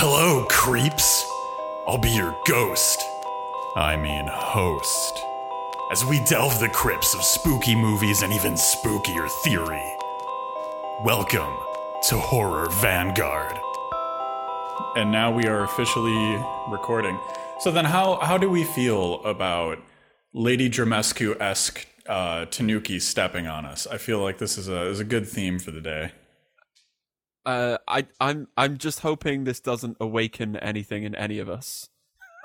Hello, creeps. I'll be your ghost. I mean, host. As we delve the crypts of spooky movies and even spookier theory. Welcome to Horror Vanguard. And now we are officially recording. So then, how how do we feel about Lady Dimitrescu esque uh, Tanuki stepping on us? I feel like this is a is a good theme for the day. Uh, I, I'm I'm just hoping this doesn't awaken anything in any of us.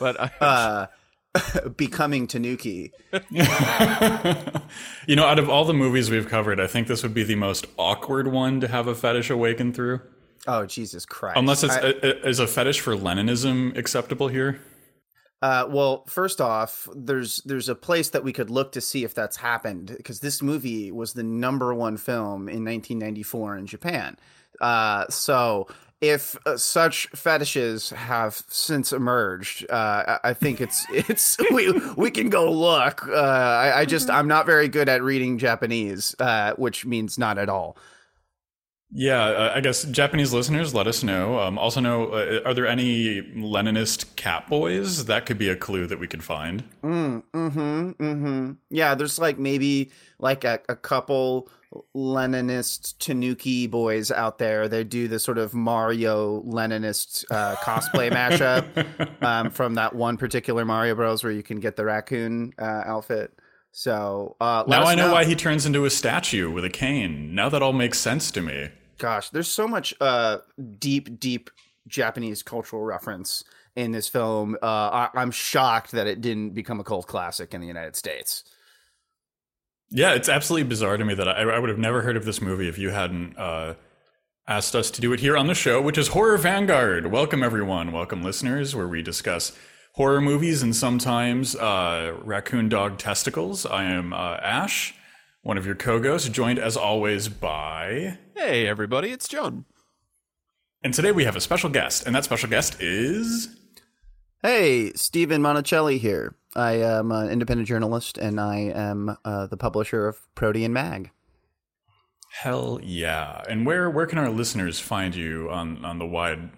but I, uh, becoming Tanuki. you know, out of all the movies we've covered, I think this would be the most awkward one to have a fetish awaken through. Oh Jesus Christ! Unless it's I- a, is a fetish for Leninism acceptable here? Uh, well, first off, there's there's a place that we could look to see if that's happened because this movie was the number one film in 1994 in Japan. Uh, so if uh, such fetishes have since emerged, uh, I I think it's it's we we can go look. Uh, I, I just I'm not very good at reading Japanese, uh, which means not at all. Yeah, uh, I guess Japanese listeners, let us know. Um, also, know uh, are there any Leninist cat boys? That could be a clue that we could find. Mm, mm-hmm. Mm-hmm. Yeah, there's like maybe like a, a couple Leninist Tanuki boys out there. They do the sort of Mario Leninist uh, cosplay mashup um, from that one particular Mario Bros. where you can get the raccoon uh, outfit. So uh, now I know, why he turns into a statue with a cane. Now that all makes sense to me. Gosh, there's so much uh, deep, deep Japanese cultural reference in this film. Uh, I- I'm shocked that it didn't become a cult classic in the United States. Yeah, it's absolutely bizarre to me that I, I would have never heard of this movie if you hadn't uh, asked us to do it here on the show, which is Horror Vanguard. Welcome, everyone. Welcome, listeners, where we discuss horror movies and sometimes uh, raccoon dog testicles. I am uh, Ash, one of your co ghosts, joined as always by. hey everybody, it's John. And today we have a special guest, and that special guest is. Hey, Stephen Monticelli here. I am an independent journalist and I am uh, the publisher of Protean Mag. Hell yeah. And where, where can our listeners find you on, on the wide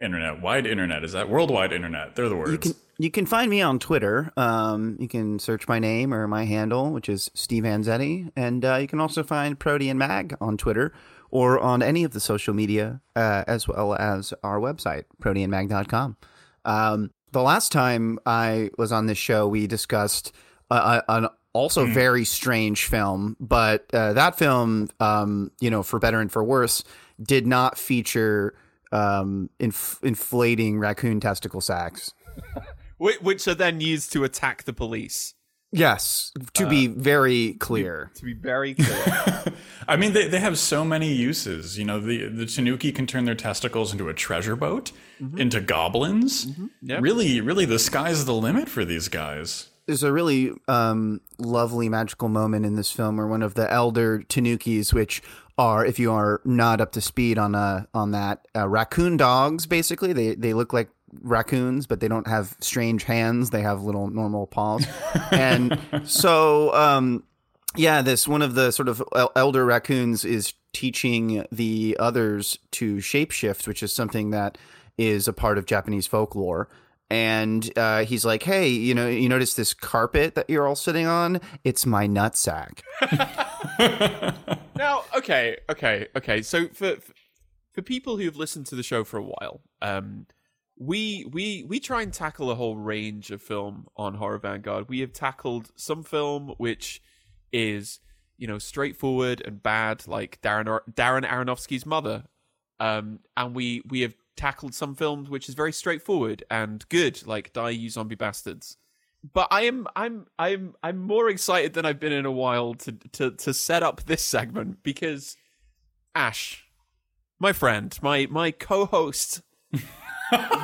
internet? Wide internet, is that worldwide internet? They're the words. You can you can find me on Twitter. Um, you can search my name or my handle, which is Steve Anzetti, and uh, you can also find Protean Mag on Twitter or on any of the social media, uh, as well as our website, proteanmag.com. Um, the last time I was on this show, we discussed uh, an also very strange film, but uh, that film, um, you know, for better and for worse, did not feature um, inf- inflating raccoon testicle sacks. Wh- Which are then used to attack the police. Yes, to be very clear. To be very clear. I mean, they, they have so many uses. You know, the the Tanuki can turn their testicles into a treasure boat, into goblins. Yep. Really, really, the sky's the limit for these guys. There's a really um, lovely magical moment in this film where one of the elder Tanukis, which are, if you are not up to speed on uh, on that, uh, raccoon dogs. Basically, they they look like raccoons, but they don't have strange hands. They have little normal paws, and so um, yeah, this one of the sort of elder raccoons is teaching the others to shapeshift, which is something that is a part of Japanese folklore. And uh, he's like, "Hey, you know, you notice this carpet that you're all sitting on? It's my nutsack." now, okay, okay, okay. So for for people who've listened to the show for a while, um, we we we try and tackle a whole range of film on Horror Vanguard. We have tackled some film which is you know straightforward and bad, like Darren Ar- Darren Aronofsky's Mother, um, and we we have tackled some films which is very straightforward and good, like Die You Zombie Bastards. But I am I'm I'm I'm more excited than I've been in a while to to to set up this segment because Ash, my friend, my my co-host,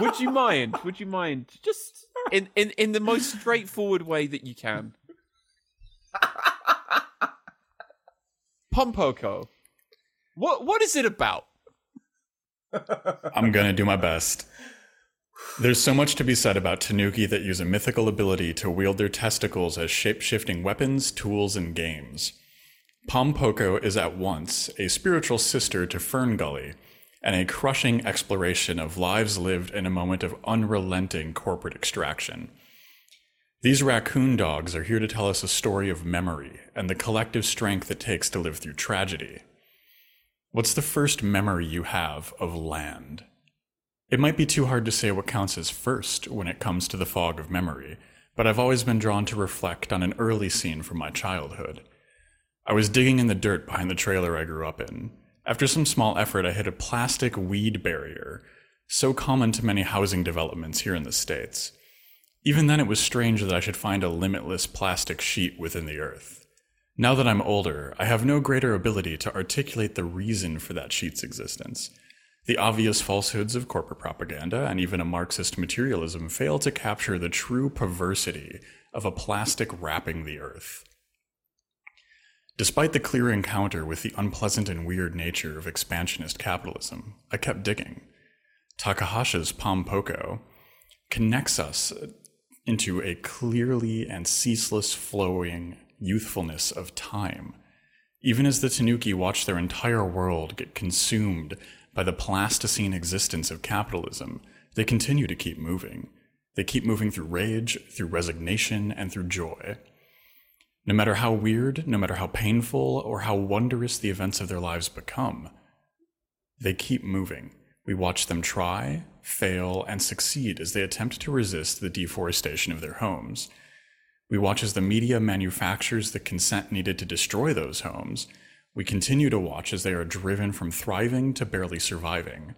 would you mind? Would you mind just in in in the most straightforward way that you can? Pompoko, what what is it about? I'm gonna do my best. There's so much to be said about Tanuki that use a mythical ability to wield their testicles as shape shifting weapons, tools, and games. Pompoko is at once a spiritual sister to Ferngully, and a crushing exploration of lives lived in a moment of unrelenting corporate extraction. These raccoon dogs are here to tell us a story of memory and the collective strength it takes to live through tragedy. What's the first memory you have of land? It might be too hard to say what counts as first when it comes to the fog of memory, but I've always been drawn to reflect on an early scene from my childhood. I was digging in the dirt behind the trailer I grew up in. After some small effort, I hit a plastic weed barrier, so common to many housing developments here in the States. Even then, it was strange that I should find a limitless plastic sheet within the earth. Now that I'm older, I have no greater ability to articulate the reason for that sheet's existence. The obvious falsehoods of corporate propaganda and even a Marxist materialism fail to capture the true perversity of a plastic wrapping the earth. Despite the clear encounter with the unpleasant and weird nature of expansionist capitalism, I kept digging. Takahata's Pom Poko connects us into a clearly and ceaseless flowing youthfulness of time. Even as the Tanuki watch their entire world get consumed by the plasticine existence of capitalism, they continue to keep moving. They keep moving through rage, through resignation, and through joy. No matter how weird, no matter how painful, or how wondrous the events of their lives become, they keep moving. We watch them try, fail, and succeed as they attempt to resist the deforestation of their homes. We watch as the media manufactures the consent needed to destroy those homes we continue to watch as they are driven from thriving to barely surviving.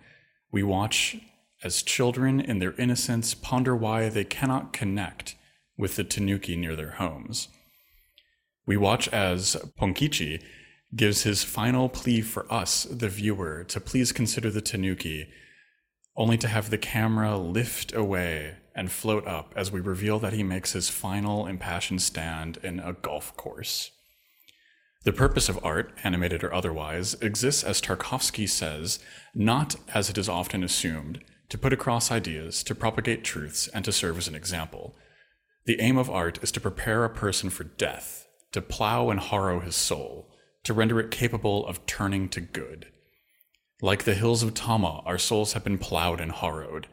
We watch as children, in their innocence, ponder why they cannot connect with the tanuki near their homes. We watch as Ponkichi gives his final plea for us, the viewer, to please consider the tanuki, only to have the camera lift away and float up as we reveal that he makes his final impassioned stand in a golf course. The purpose of art, animated or otherwise, exists, as Tarkovsky says, not as it is often assumed, to put across ideas, to propagate truths, and to serve as an example. The aim of art is to prepare a person for death, to plow and harrow his soul, to render it capable of turning to good. Like the hills of Tama, our souls have been plowed and harrowed.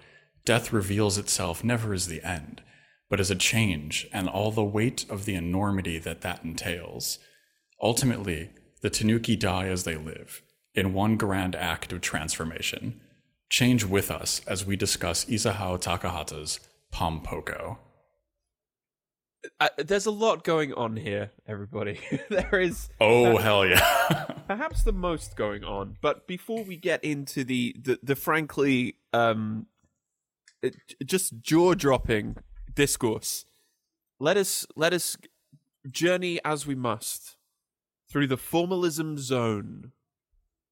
Death reveals itself never as the end, but as a change and all the weight of the enormity that that entails. Ultimately, the Tanuki die as they live, in one grand act of transformation. Change with us as we discuss Isao Takahata's Pom Poko. Uh, there's a lot going on here, everybody. there is. Oh hell yeah! perhaps the most going on. But before we get into the the, the frankly um, it, just jaw dropping discourse, let us let us journey as we must through the formalism zone.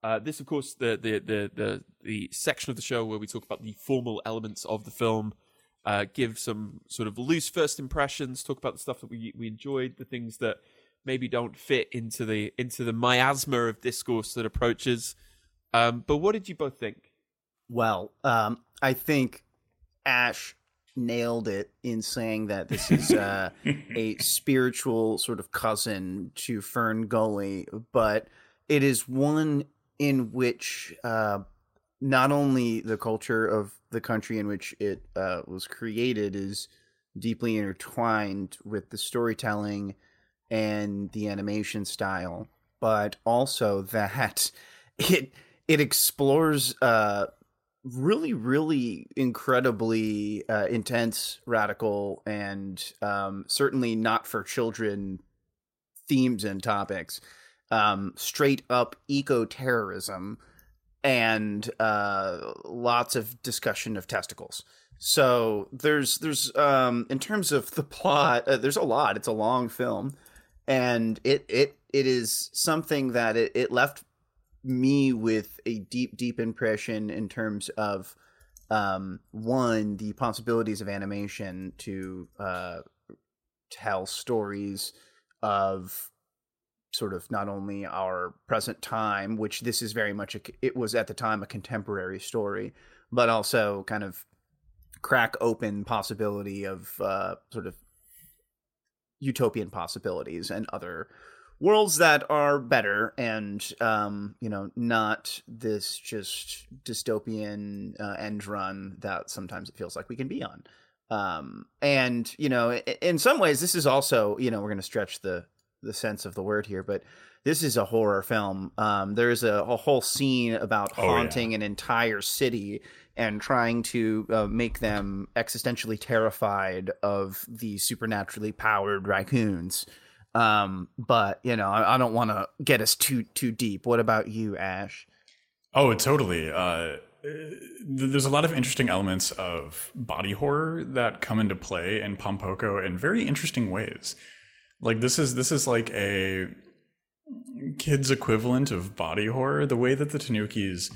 Uh, this, of course, the, the the the the section of the show where we talk about the formal elements of the film, uh, give some sort of loose first impressions, talk about the stuff that we we enjoyed, the things that maybe don't fit into the into the miasma of discourse that approaches. Um, but what did you both think? Well, um, I think Ash nailed it in saying that this is uh, a spiritual sort of cousin to Fern Gully, but it is one in which uh, not only the culture of the country in which it uh, was created is deeply intertwined with the storytelling and the animation style, but also that it it explores uh, really, really incredibly uh, intense, radical, and um, certainly not for children themes and topics. Um, straight up eco terrorism and uh, lots of discussion of testicles. So there's there's um, in terms of the plot, uh, there's a lot. It's a long film, and it it it is something that it, it left me with a deep, deep impression in terms of um, one the possibilities of animation to uh, tell stories of sort of not only our present time, which this is very much a, it was at the time a contemporary story, but also kind of crack open possibility of uh, sort of utopian possibilities and other worlds that are better and um, you know not this just dystopian uh, end run that sometimes it feels like we can be on. Um, and you know in some ways this is also you know we're going to stretch the the sense of the word here but this is a horror film um, there's a, a, whole scene about haunting oh, yeah. an entire city and trying to uh, make them existentially terrified of the supernaturally powered raccoons um, but you know, I, I don't want to get us too too deep. What about you, Ash? Oh, totally. Uh, there's a lot of interesting elements of body horror that come into play in Pom Poko in very interesting ways. Like this is this is like a kids equivalent of body horror. The way that the Tanukis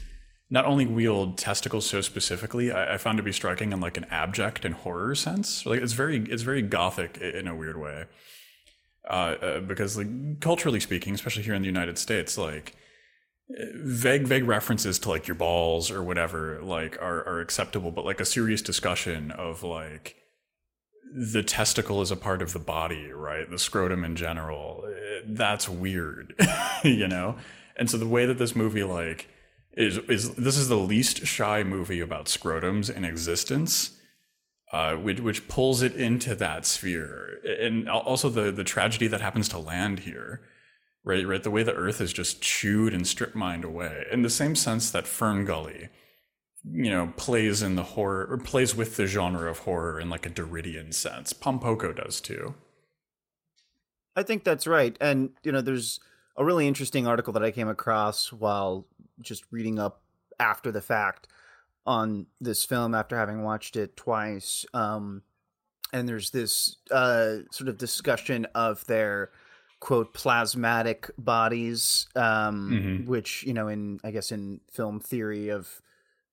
not only wield testicles so specifically, I, I, found to be striking in like an abject and horror sense. Like it's very it's very gothic in a weird way uh, uh, because like culturally speaking, especially here in the United States, like vague vague references to like your balls or whatever like are are acceptable, but like a serious discussion of like the testicle is a part of the body, right? The scrotum in general, eh, that's weird, you know. And so the way that this movie like is is this is the least shy movie about scrotums in existence uh, which, which pulls it into that sphere, and also the the tragedy that happens to land here, right? Right, the way the Earth is just chewed and strip mined away, in the same sense that Fern Gully, you know, plays in the horror or plays with the genre of horror in like a Derridian sense. Pom Poko does too. I think that's right, and you know, there's a really interesting article that I came across while just reading up after the fact on this film after having watched it twice. Um, and there's this uh, sort of discussion of their quote plasmatic bodies, um, mm-hmm. which you know, in I guess in film theory of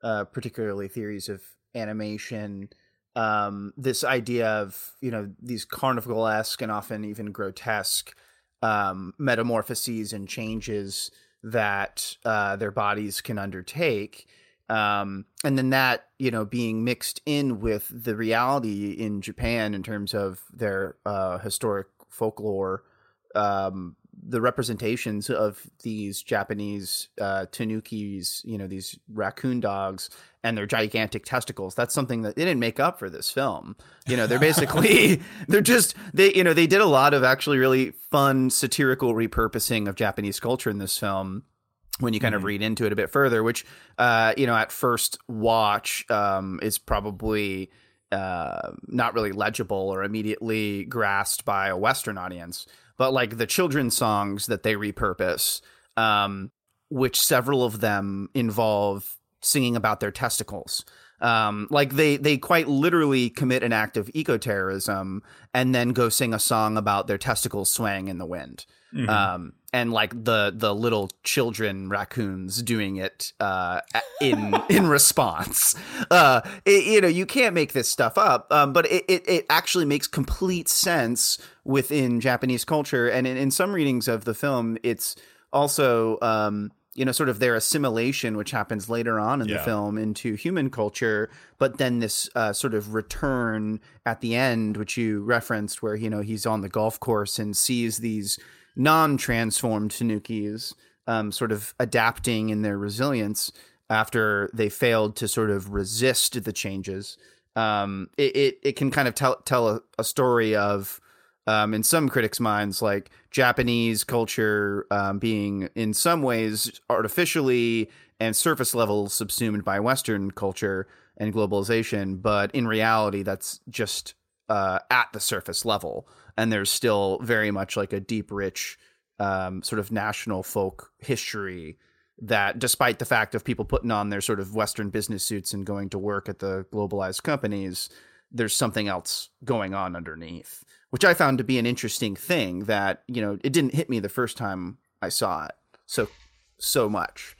uh, particularly theories of animation, um, this idea of you know these carnival esque and often even grotesque um, metamorphoses and changes that uh, their bodies can undertake um, and then that you know being mixed in with the reality in Japan in terms of their uh, historic folklore, um, the representations of these Japanese uh, tanukis, you know, these raccoon dogs and their gigantic testicles. That's something that they didn't make up for this film. You know, they're basically they're just they you know they did a lot of actually really fun satirical repurposing of Japanese culture in this film when you kind mm-hmm. of read into it a bit further, which uh, you know at first watch um, is probably uh, not really legible or immediately grasped by a Western audience. But like the children's songs that they repurpose, um, which several of them involve singing about their testicles. Um, like they they quite literally commit an act of eco-terrorism and then go sing a song about their testicles swaying in the wind. Mm-hmm. Um, and like the the little children raccoons doing it uh, in in response. Uh, it, you know, you can't make this stuff up, um, but it, it, it actually makes complete sense within Japanese culture. And in, in some readings of the film, it's also um, you know sort of their assimilation, which happens later on in yeah. the film, into human culture. But then this uh, sort of return at the end, which you referenced, where you know he's on the golf course and sees these non-transformed Tanukis um, sort of adapting in their resilience after they failed to sort of resist the changes. Um, it, it, it can kind of tell tell a, a story of um, in some critics' minds, like Japanese culture um, being in some ways artificially and surface level subsumed by Western culture and globalization, but in reality, that's just uh, at the surface level. And there's still very much like a deep, rich um, sort of national folk history that despite the fact of people putting on their sort of western business suits and going to work at the globalized companies there's something else going on underneath which i found to be an interesting thing that you know it didn't hit me the first time i saw it so so much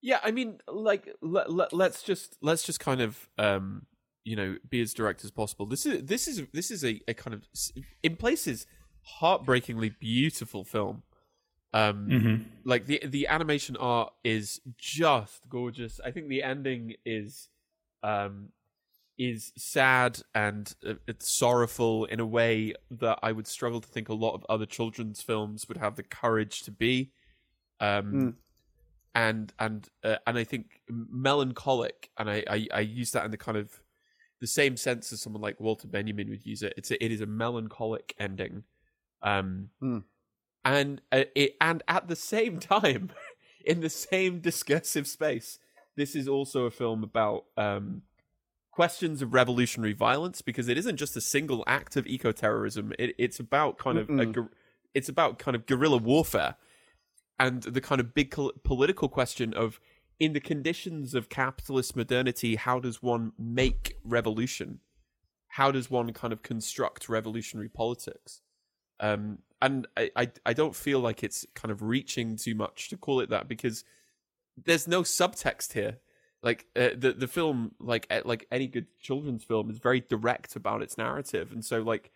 yeah i mean like let, let, let's just let's just kind of um you know be as direct as possible. This is this is this is a, a kind of in places heartbreakingly beautiful film. Um, mm-hmm. like the the animation art is just gorgeous. I think the ending is um is sad and uh, it's sorrowful in a way that I would struggle to think a lot of other children's films would have the courage to be. Um, Mm. and and uh, and I think melancholic, and I, I I use that in the kind of the same sense as someone like Walter Benjamin would use it. It's a, it is a melancholic ending, um, Hmm. and uh, it and at the same time, in the same discursive space, this is also a film about um, questions of revolutionary violence because it isn't just a single act of eco terrorism. It, it's about kind of a, Mm-mm. it's about kind of guerrilla warfare and the kind of big col- political question of in the conditions of capitalist modernity how does one make revolution how does one kind of construct revolutionary politics um and I, I i don't feel like it's kind of reaching too much to call it that because there's no subtext here like uh, the the film like uh, like any good children's film is very direct about its narrative. And so like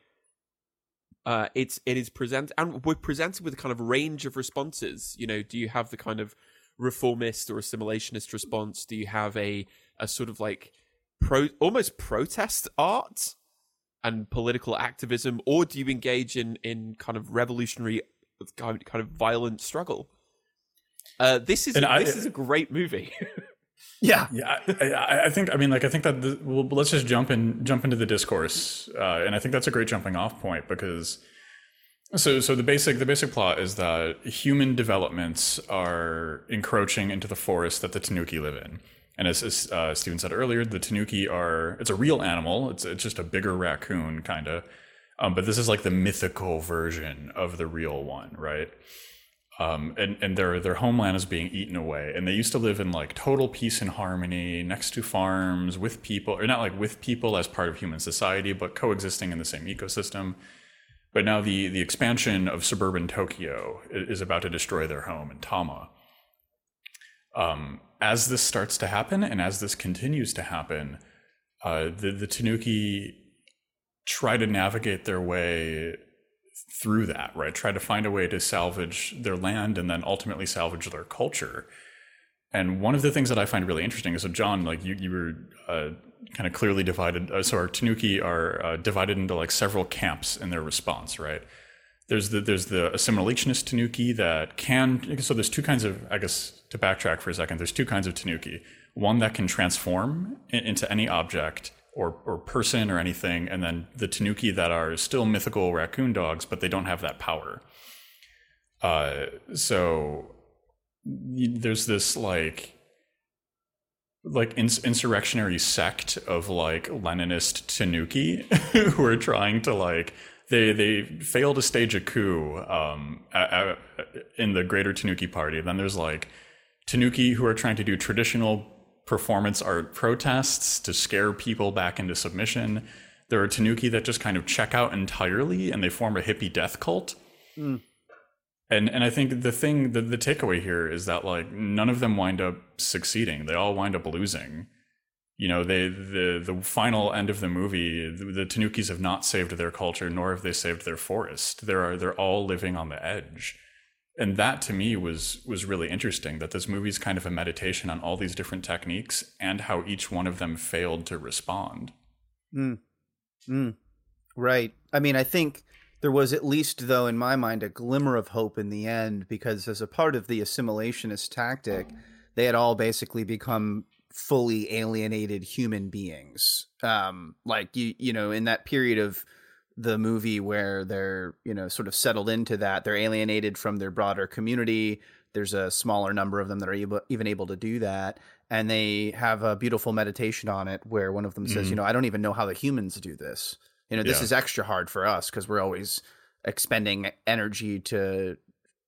uh it's it is present and we're presented with a kind of range of responses. You know do you have the kind of reformist or assimilationist response? Do you have a a sort of like pro almost protest art and political activism? Or do you engage in in kind of revolutionary kind of violent struggle? Uh this is And I- this is a great movie Yeah. Yeah, I, I, think. I mean, like, I think that the, well, let's just jump in, jump into the discourse, uh, and I think that's a great jumping off point because. So, so the basic the basic plot is that human developments are encroaching into the forest that the Tanuki live in, and as, as uh, said earlier, the Tanuki are it's a real animal. It's it's just a bigger raccoon, kind of, um, but this is like the mythical version of the real one, right? Um, and and their their homeland is being eaten away. And they used to live in like total peace and harmony next to farms with people, or not like with people as part of human society, but coexisting in the same ecosystem. But now the the expansion of suburban Tokyo is about to destroy their home in Tama. Um, as this starts to happen, and as this continues to happen, uh, the the Tanuki try to navigate their way through that, right? Try to find a way to salvage their land and then ultimately salvage their culture. And one of the things that I find really interesting is so, John, like you, you were uh, kind of clearly divided. Uh, so our Tanuki are uh, divided into like several camps in their response, right? There's the there's the assimilationist Tanuki that can. So there's two kinds of. I guess to backtrack for a second, there's two kinds of Tanuki. One that can transform in, into any object or or person or anything, and then the Tanuki that are still mythical raccoon dogs, but they don't have that power. Uh, so there's this like like ins- insurrectionary sect of like Leninist Tanuki who are trying to like they they fail to stage a coup um, in the Greater Tanuki Party. Then there's like Tanuki who are trying to do traditional performance art protests to scare people back into submission. There are Tanuki that just kind of check out entirely and they form a hippie death cult. Hmm. And and I think the thing the, the takeaway here is that like none of them wind up succeeding. They all wind up losing. You know, they the the final end of the movie, the, the Tanukis have not saved their culture, nor have they saved their forest. There are they're all living on the edge. And that to me was was really interesting that this movie is kind of a meditation on all these different techniques and how each one of them failed to respond. Mm. Mm. Right. I mean, I think there was at least, though, in my mind, a glimmer of hope in the end because, as a part of the assimilationist tactic, they had all basically become fully alienated human beings. Um, like you, you know, in that period of the movie where they're, you know, sort of settled into that, they're alienated from their broader community. There's a smaller number of them that are able, even able to do that and they have a beautiful meditation on it where one of them says, Mhm. you know, I don't even know how the humans do this. You know, this Yeah. is extra hard for us because we're always expending energy to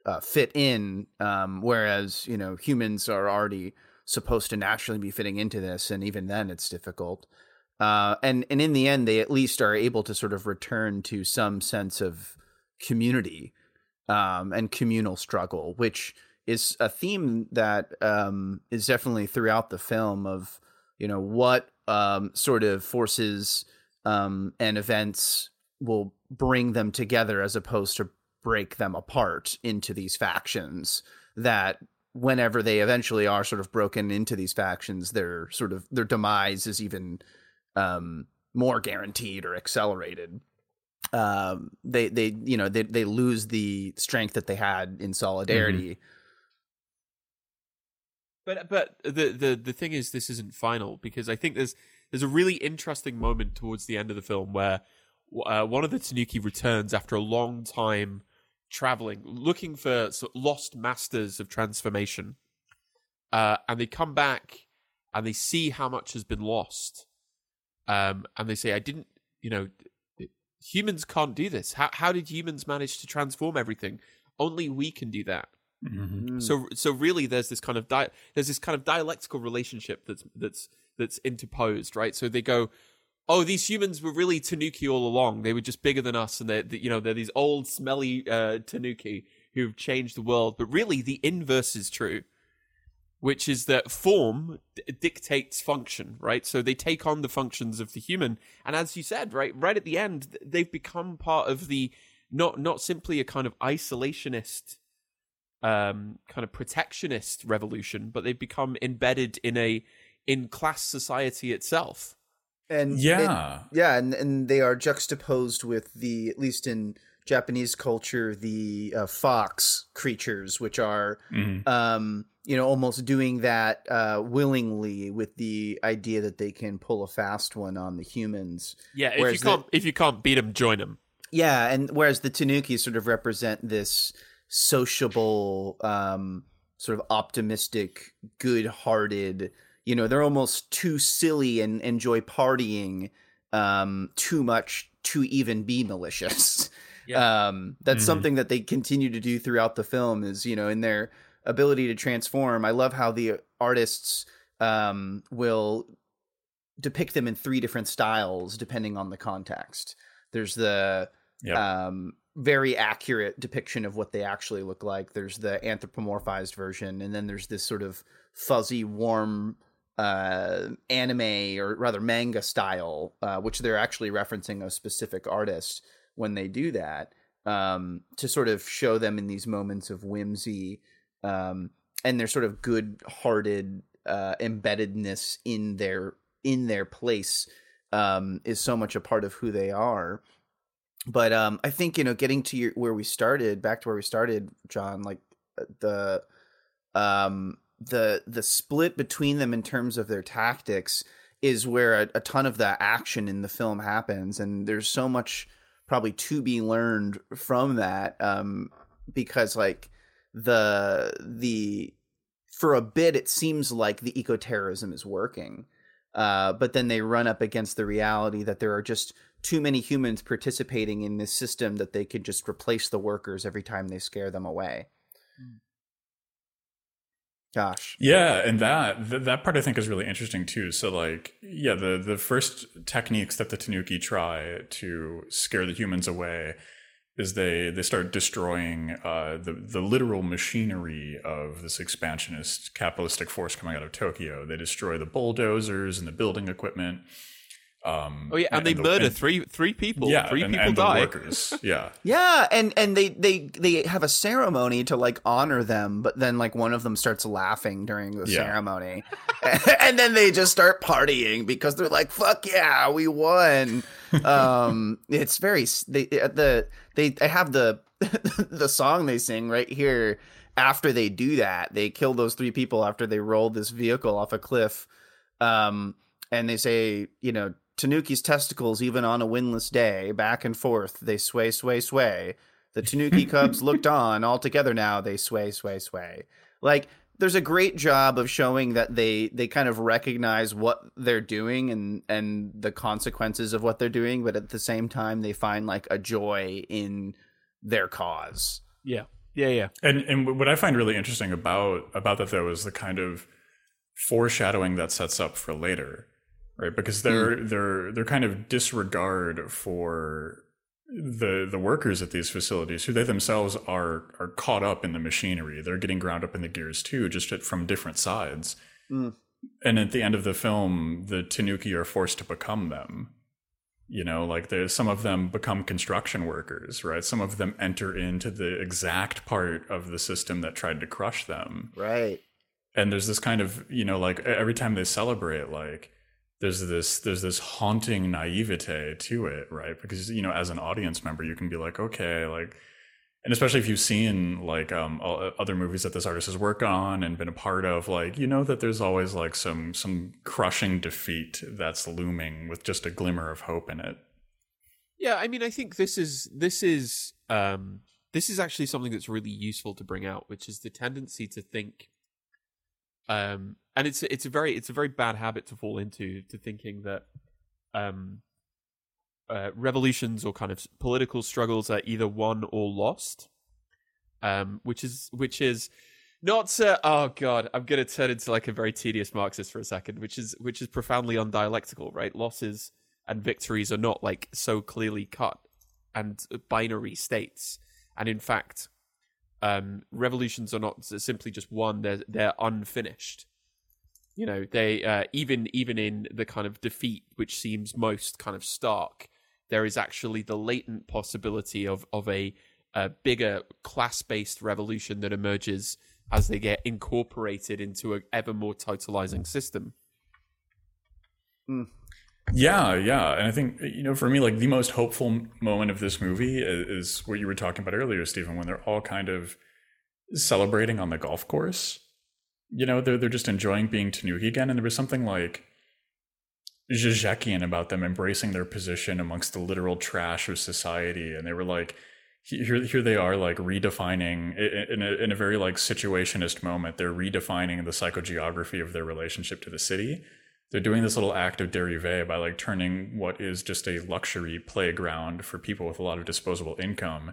uh, fit in, um, whereas you know humans are already supposed to naturally be fitting into this, and even then it's difficult. Uh, and and in the end, they at least are able to sort of return to some sense of community um, and communal struggle, which is a theme that um, is definitely throughout the film of you know what um, sort of forces um, and events will bring them together as opposed to break them apart into these factions that whenever they eventually are sort of broken into these factions their sort of their demise is even um, more guaranteed or accelerated. Um, they they you know they they lose the strength that they had in solidarity. But but the the the thing is, this isn't final because I think there's there's a really interesting moment towards the end of the film where uh, one of the Tanuki returns after a long time traveling, looking for lost masters of transformation, uh, and they come back and they see how much has been lost, um, and they say, "I didn't, you know." Humans can't do this. How how did humans manage to transform everything? Only we can do that. Mhm. So so really, there's this kind of di- there's this kind of dialectical relationship that's that's that's interposed, right? So they go, oh, these humans were really Tanuki all along. They were just bigger than us, and they're they- you know they're these old smelly uh, Tanuki who've changed the world. But really, the inverse is true, which is that form d- dictates function, right? So they take on the functions of the human, and as you said, right, right at the end, they've become part of the not not simply a kind of isolationist um, kind of protectionist revolution, but they've become embedded in a in class society itself. And Yeah. and- yeah, and and they are juxtaposed with the at least in Japanese culture the uh, fox creatures, which are Mhm. um, you know almost doing that uh, willingly with the idea that they can pull a fast one on the humans. Yeah, if Whereas you can't if you can't beat them, join them. Yeah, and whereas the Tanuki sort of represent this sociable, um, sort of optimistic, good-hearted. You know, they're almost too silly and enjoy partying um, too much to even be malicious. Yeah. Um, that's Mhm. something that they continue to do throughout the film. Is you know, in their ability to transform. I love how the artists um, will depict them in three different styles depending on the context. There's the Yep. um, very accurate depiction of what they actually look like. There's the anthropomorphized version, and then there's this sort of fuzzy, warm uh, anime or rather manga style, uh, which they're actually referencing a specific artist when they do that um, to sort of show them in these moments of whimsy um, and their sort of good-hearted uh, embeddedness in their in their place um, is so much a part of who they are. But um i think you know getting to your where we started back to where we started john like uh, the um the the split between them in terms of their tactics is where a, a ton of that action in the film happens and there's so much probably to be learned from that um because like the the for a bit it seems like the eco-terrorism is working uh, but then they run up against the reality that there are just too many humans participating in this system that they could just replace the workers every time they scare them away. Gosh. Yeah, and that th- that part I think is really interesting too. So like, yeah, the the first techniques that the Tanuki try to scare the humans away is they they start destroying uh, the the literal machinery of this expansionist capitalistic force coming out of Tokyo. They destroy the bulldozers and the building equipment. Um, Oh yeah, and, they the- murder and- three three people. Yeah, three and, people and die. the workers. Yeah, Yeah, and and they they they have a ceremony to like honor them, but then like one of them starts laughing during the Yeah. ceremony, and then they just start partying because they're like, "Fuck yeah, we won!" um, it's very they uh, the they I have the the song they sing right here after they do that. They kill those three people after they roll this vehicle off a cliff, um, and they say, you know, Tanuki's testicles, even on a windless day, back and forth, they sway, sway, sway. The Tanuki cubs looked on. All together now, they sway, sway, sway. Like, there's a great job of showing that they they kind of recognize what they're doing and and the consequences of what they're doing, but at the same time, they find like a joy in their cause. Yeah, yeah, yeah. And and what I find really interesting about about that though is the kind of foreshadowing that sets up for later, right? Because their their their kind of disregard for the the workers at these facilities, who they themselves are are caught up in the machinery, they're getting ground up in the gears too, just from different sides. Mm. And at the end of the film, the Tanuki are forced to become them. You know, like there's some of them become construction workers, right? Some of them enter into the exact part of the system that tried to crush them. Right. And there's this kind of, you know, like every time they celebrate, like there's this there's this haunting naivete to it, right? Because you know, as an audience member, you can be like, okay, like and especially if you've seen like um, other movies that this artist has worked on and been a part of like you know that there's always like some some crushing defeat that's looming with just a glimmer of hope in it yeah i mean i think this is this is um this is actually something that's really useful to bring out which is the tendency to think um and it's it's a very it's a very bad habit to fall into to thinking that um uh, revolutions or kind of political struggles are either won or lost, um, which is which is not uh, oh god i'm going to turn into like a very tedious marxist for a second which is which is profoundly undialectical right? Losses and victories are not like so clearly cut and binary states. And in fact um, revolutions are not simply just won they're they're unfinished you know they uh, even even in the kind of defeat which seems most kind of stark there is actually the latent possibility of of a, a bigger class based revolution that emerges as they get incorporated into an ever more totalizing system. Mm. Yeah, yeah, and I think you know, for me, like the most hopeful moment of this movie is, is what you were talking about earlier, Stephen, when they're all kind of celebrating on the golf course. You know, they're they're just enjoying being Tanuki again, and there was something like Zizek'ian about them embracing their position amongst the literal trash of society, and they were like, here, here they are, like redefining in a, in a very like situationist moment. They're redefining the psychogeography of their relationship to the city. They're doing this little act of dérivé by like turning what is just a luxury playground for people with a lot of disposable income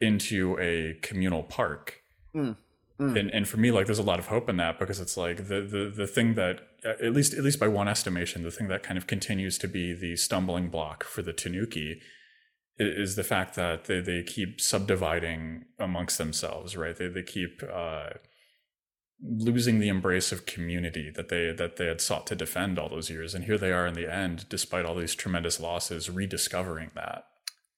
into a communal park. Mm. Mm. And and for me, like there's a lot of hope in that because it's like the the the thing that at least at least by one estimation, the thing that kind of continues to be the stumbling block for the Tanuki is the fact that they, they keep subdividing amongst themselves, right? They they keep uh, losing the embrace of community that they that they had sought to defend all those years, and here they are in the end, despite all these tremendous losses, rediscovering that.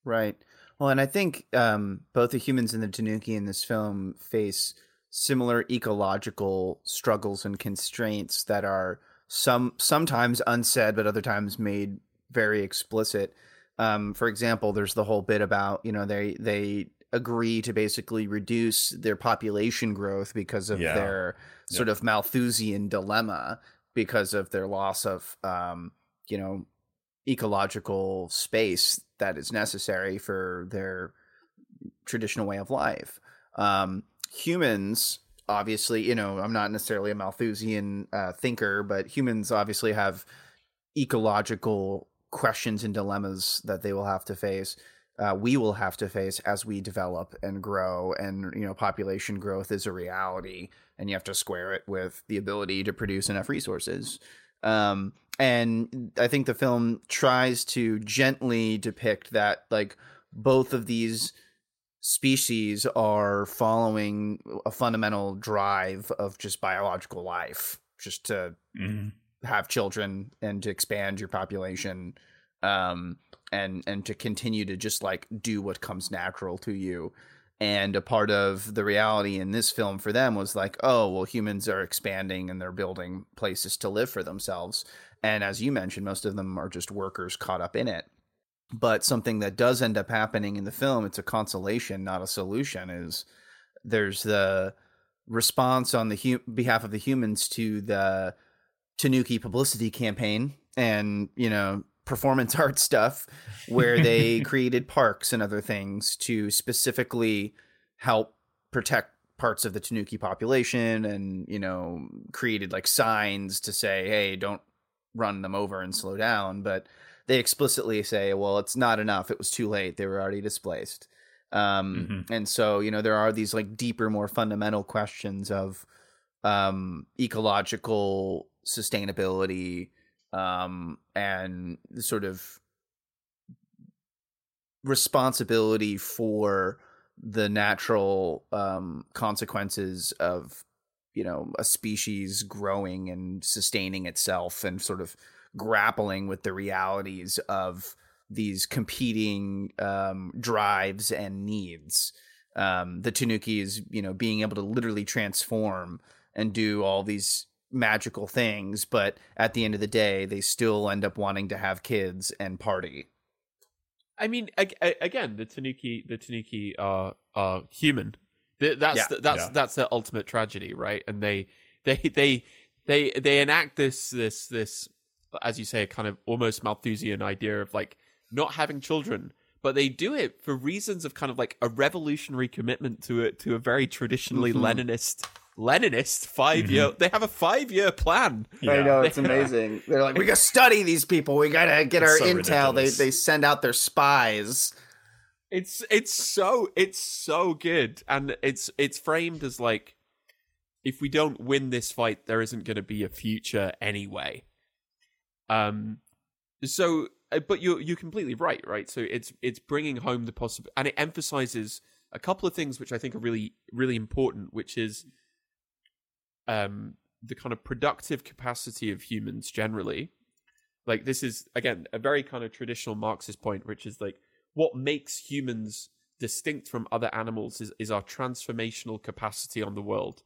Right. Well, and I think um, both the humans and the Tanuki in this film face similar ecological struggles and constraints that are some sometimes unsaid but other times made very explicit. Um, for example there's the whole bit about you know they they agree to basically reduce their population growth because of yeah. their sort of malthusian dilemma because of their loss of um, you know ecological space that is necessary for their traditional way of life. Um, humans obviously you know i'm not necessarily a malthusian uh, thinker but humans obviously have ecological questions and dilemmas that they will have to face uh, we will have to face as we develop and grow and you know population growth is a reality and you have to square it with the ability to produce enough resources. Um, and i think the film tries to gently depict that like both of these species are following a fundamental drive of just biological life, just to mm-hmm. have children and to expand your population, um, and and to continue to just like do what comes natural to you. And a part of the reality in this film for them was like, oh, well, humans are expanding and they're building places to live for themselves. And as you mentioned, most of them are just workers caught up in it but something that does end up happening in the film it's a consolation not a solution is there's the response on the hu- behalf of the humans to the tanuki publicity campaign and you know performance art stuff where they created parks and other things to specifically help protect parts of the tanuki population and you know created like signs to say hey don't run them over and slow down but they explicitly say, well, it's not enough. It was too late. They were already displaced. Um, mm-hmm. And so, you know, there are these like deeper, more fundamental questions of um, ecological sustainability um, and sort of responsibility for the natural um, consequences of you know a species growing and sustaining itself and sort of grappling with the realities of these competing um, drives and needs. Um, the Tanuki is, you know, being able to literally transform and do all these magical things, but at the end of the day, they still end up wanting to have kids and party. I mean, ag- again, the Tanuki, the Tanuki are are human. Th- That's Yeah. the, that's Yeah. that's their ultimate tragedy, right? And they they they they they enact this this this as you say, a kind of almost Malthusian idea of like not having children, but they do it for reasons of kind of like a revolutionary commitment to it to a very traditionally Mhm. Leninist Leninist five year. They have a five year plan. I know it's amazing. They're like, we gotta study these people. We gotta get our so intel. They they send out their spies. It's it's so it's so good, and it's it's framed as like if we don't win this fight, there isn't going to be a future anyway. Um, so uh, but you're you're completely right, right? So it's it's bringing home the possible, and it emphasizes a couple of things which I think are really really important, which is um the kind of productive capacity of humans generally. Like this is again a very kind of traditional Marxist point, which is like what makes humans distinct from other animals is, is our transformational capacity on the world.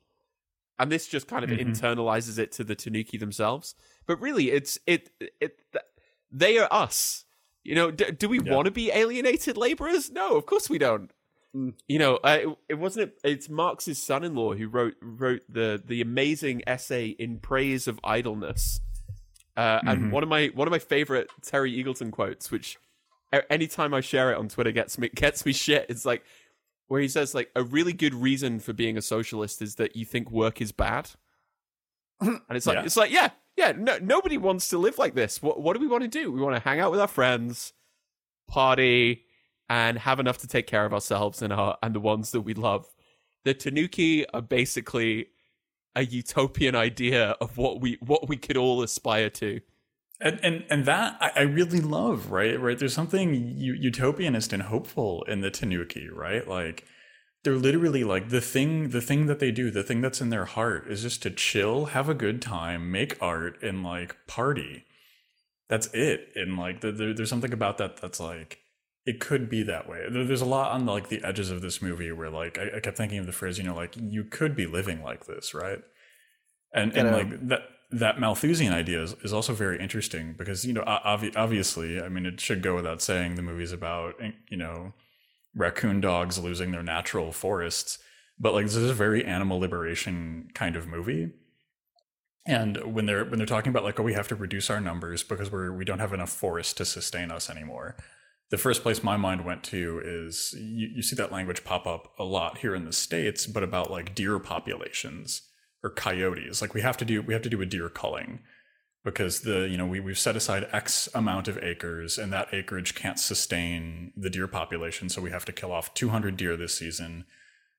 And this just kind of Mhm. internalizes it to the Tanuki themselves. But really, it's it it they are us. You know, do, do we Yeah. want to be alienated laborers? No, of course we don't. Mm. You know, uh, it, it wasn't. It, It's Marx's son-in-law who wrote wrote the the amazing essay in praise of idleness. Uh, and Mhm. one of my one of my favorite Terry Eagleton quotes, which anytime I share it on Twitter gets me gets me shit. It's like where he says like a really good reason for being a socialist is that you think work is bad, and it's like Yeah. it's like yeah yeah no, nobody wants to live like this. What what do we want to do? We want to hang out with our friends, party, and have enough to take care of ourselves and our and the ones that we love. The Tanuki are basically a utopian idea of what we what we could all aspire to. And and and that I, I really love, right? Right. There's something utopianist and hopeful in the Tanuki, right? Like they're literally like the thing the thing that they do, the thing that's in their heart is just to chill, have a good time, make art, and like party. That's it. And like the, the, there's something about that that's like it could be that way. There, there's a lot on like the edges of this movie where like I, I kept thinking of the phrase, you know, like you could be living like this, right? And and Gotta- like that that Malthusian idea is, is also very interesting because you know obvi- obviously I mean it should go without saying the movie's about eh, you know raccoon dogs losing their natural forests but like this is a very animal liberation kind of movie. And when they're when they're talking about like oh we have to reduce our numbers because we're we don't have enough forest to sustain us anymore the first place my mind went to is you, you see that language pop up a lot here in the states but about like deer populations or coyotes. Like we have to do we have to do a deer culling because the you know we, we've set aside x amount of acres and that acreage can't sustain the deer population. So we have to kill off 200 deer this season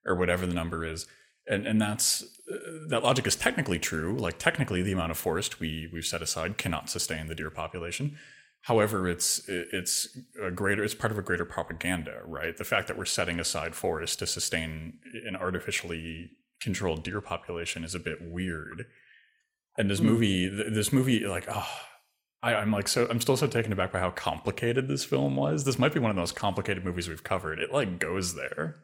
or whatever the number is. And and that's uh, that logic is technically true. Like technically the amount of forest we we've set aside cannot sustain the deer population. However it's it's a greater it's part of a greater propaganda right? The fact that we're setting aside forest to sustain an artificially controlled deer population is a bit weird and this Hmm. movie th- this movie like oh I, i'm like so i'm still so taken aback by how complicated this film was this might be one of the most complicated movies we've covered it like goes there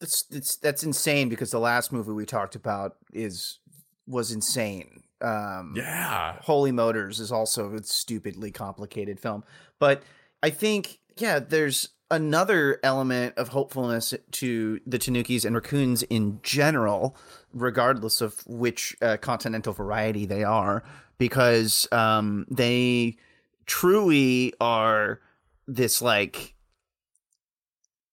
That's it's that's insane because the last movie we talked about is was insane. Um, yeah Holy Motors is also a stupidly complicated film. But I think, yeah, there's another element of hopefulness to the Tanukis and raccoons in general, regardless of which uh, continental variety they are, because um, they truly are this like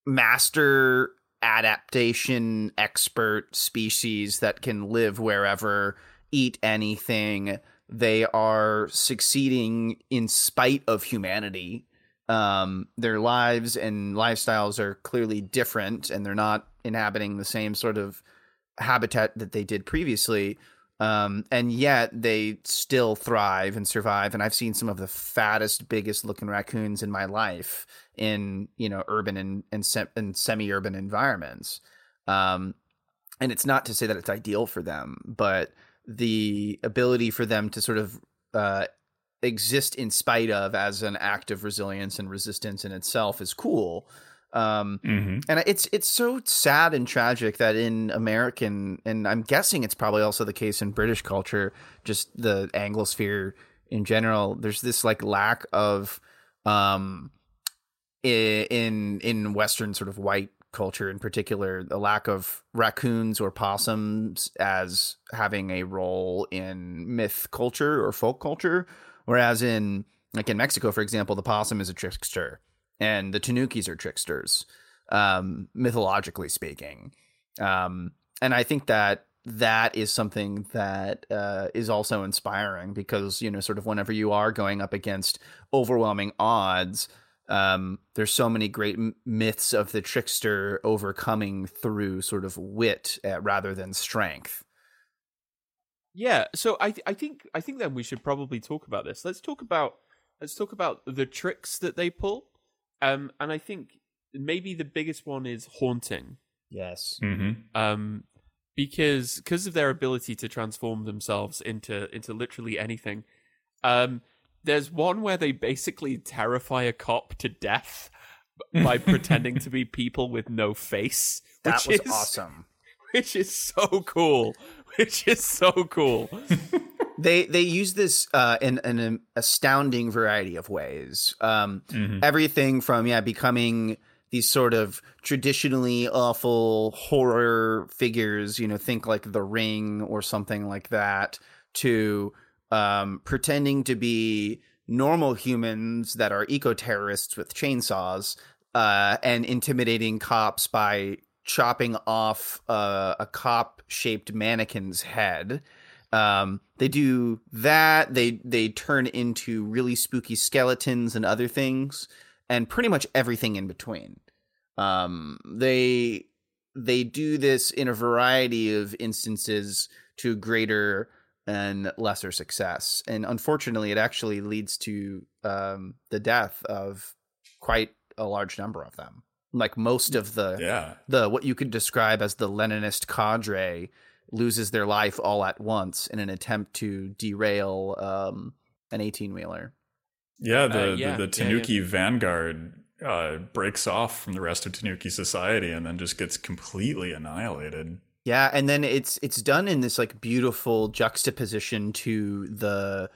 master adaptation expert species that can live wherever, eat anything. They are succeeding in spite of humanity. Um, their lives and lifestyles are clearly different, and they're not inhabiting the same sort of habitat that they did previously. Um, and yet they still thrive and survive. And I've seen some of the fattest, biggest looking raccoons in my life in you know urban and and, se- and semi-urban environments. Um, and it's not to say that it's ideal for them, but the ability for them to sort of uh, exist in spite of as an act of resilience and resistance in itself is cool. Um, hmm and it's it's so sad and tragic that in American and I'm guessing it's probably also the case in British culture, just the Anglosphere in general. There's this like lack of um in in Western sort of white culture in particular, the lack of raccoons or possums as having a role in myth culture or folk culture, whereas in like in Mexico, for example, the possum is a trickster and the Tanukis are tricksters, um, mythologically speaking. Um, and I think that that is something that uh, is also inspiring because you know, sort of whenever you are going up against overwhelming odds, um, there's so many great myths of the trickster overcoming through sort of wit uh, rather than strength. Yeah, so I th- I think I think then we should probably talk about this. Let's talk about let's talk about the tricks that they pull. Um, and I think maybe the biggest one is haunting. Yes. hmm Um, because because of their ability to transform themselves into into literally anything. Um, there's one where they basically terrify a cop to death by pretending to be people with no face. That which was is, awesome. Which is so cool. Which is so cool. They they use this uh, in, in an astounding variety of ways. Um, hmm everything from yeah becoming these sort of traditionally awful horror figures you know think like the ring or something like that to um pretending to be normal humans that are eco-terrorists with chainsaws uh and intimidating cops by chopping off uh, a cop shaped mannequin's head um, they do that. They they turn into really spooky skeletons and other things, and pretty much everything in between. Um, they they do this in a variety of instances to greater and lesser success, and unfortunately, it actually leads to um, the death of quite a large number of them. Like most of the Yeah. the what you could describe as the Leninist cadre loses their life all at once in an attempt to derail um, an 18 wheeler. Yeah, the, Uh, yeah, the, the yeah, Tanuki vanguard uh, breaks off from the rest of Tanuki society and then just gets completely annihilated. Yeah, and then it's it's done in this like beautiful juxtaposition to the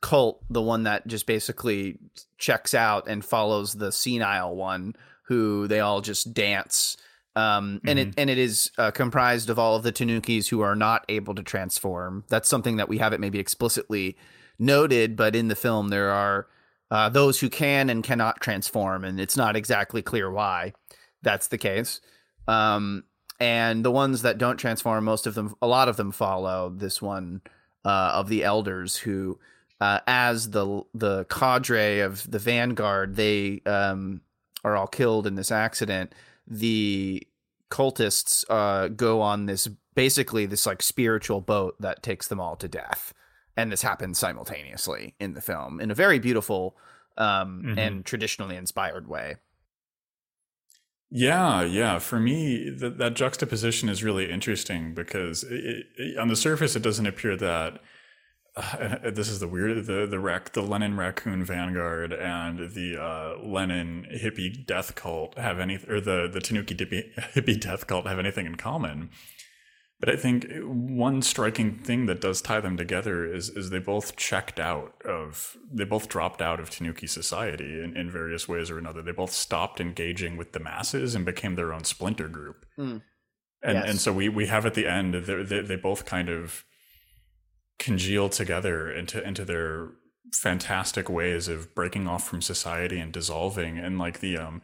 cult, the one that just basically checks out and follows the senile one, who they all just dance. Um, and it and it is uh, comprised of all of the Tanukis who are not able to transform. That's something that we haven't maybe explicitly noted, but in the film there are uh, those who can and cannot transform, and it's not exactly clear why that's the case. Um, and the ones that don't transform, most of them, a lot of them follow this one uh, of the elders who, uh, as the the cadre of the vanguard, they um, are all killed in this accident. The cultists uh, go on this basically this like spiritual boat that takes them all to death, and this happens simultaneously in the film in a very beautiful um, Mhm. and traditionally inspired way. Yeah, yeah. For me, that that juxtaposition is really interesting because it, it, on the surface, it doesn't appear that uh, this is the weird the the rac, the Lenin raccoon vanguard and the uh, Lenin hippie death cult have any or the the Tanuki hippie, hippie death cult have anything in common. But I think one striking thing that does tie them together is is they both checked out of they both dropped out of Tanuki society in, in various ways or another. They both stopped engaging with the masses and became their own splinter group. Mm. And Yes. and so we we have at the end they, they both kind of congeal together into into their fantastic ways of breaking off from society and dissolving and like the um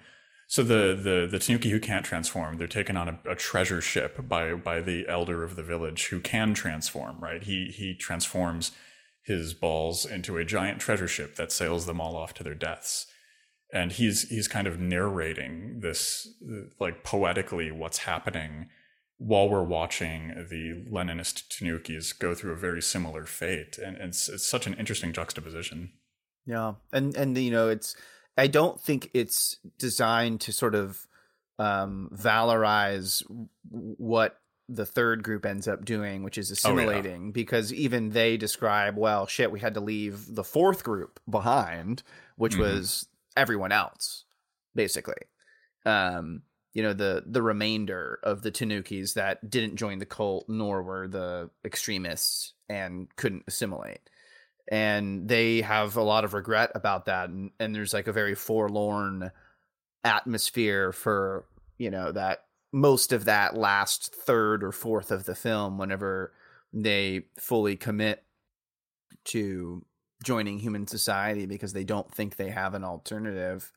so the the the Tanuki who can't transform, they're taken on a, a treasure ship by by the elder of the village who can transform. Right, he he transforms his balls into a giant treasure ship that sails them all off to their deaths, and he's he's kind of narrating this like poetically what's happening while we're watching the Leninist Tanukis go through a very similar fate, and, it's, it's such an interesting juxtaposition. Yeah, and and you know, it's I don't think it's designed to sort of um, valorize what the third group ends up doing, which is Oh, yeah. assimilating, because even they describe, well, shit, we had to leave the fourth group behind, which Mhm. was everyone else, basically. um, you know, the the remainder of the Tanukis that didn't join the cult nor were the extremists and couldn't assimilate. And they have a lot of regret about that and, and there's like a very forlorn atmosphere for, you know, that most of that last third or fourth of the film whenever they fully commit to joining human society because they don't think they have an alternative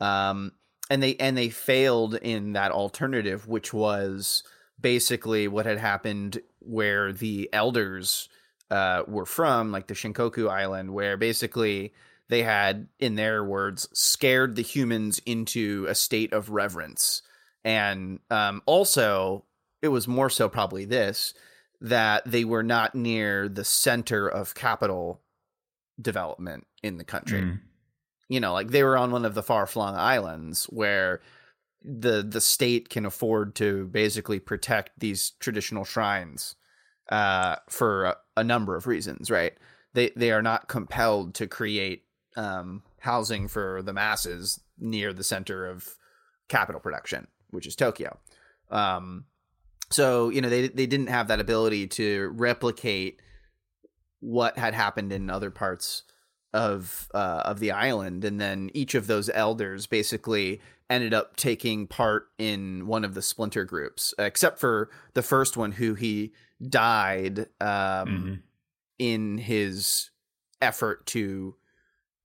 um and they and they failed in that alternative which was basically what had happened where the elders uh were from like the Shikoku island where basically they had in their words scared the humans into a state of reverence and um also it was more so probably this that they were not near the center of capital development in the country. Mm. You know, like they were on one of the far flung islands where the the state can afford to basically protect these traditional shrines uh, for a, a number of reasons, right? They they are not compelled to create um, housing for the masses near the center of capital production, which is Tokyo. Um, so you know they they didn't have that ability to replicate what had happened in other parts of uh, of the island, and then each of those elders basically ended up taking part in one of the splinter groups, except for the first one, who he died um, Mhm. in his effort to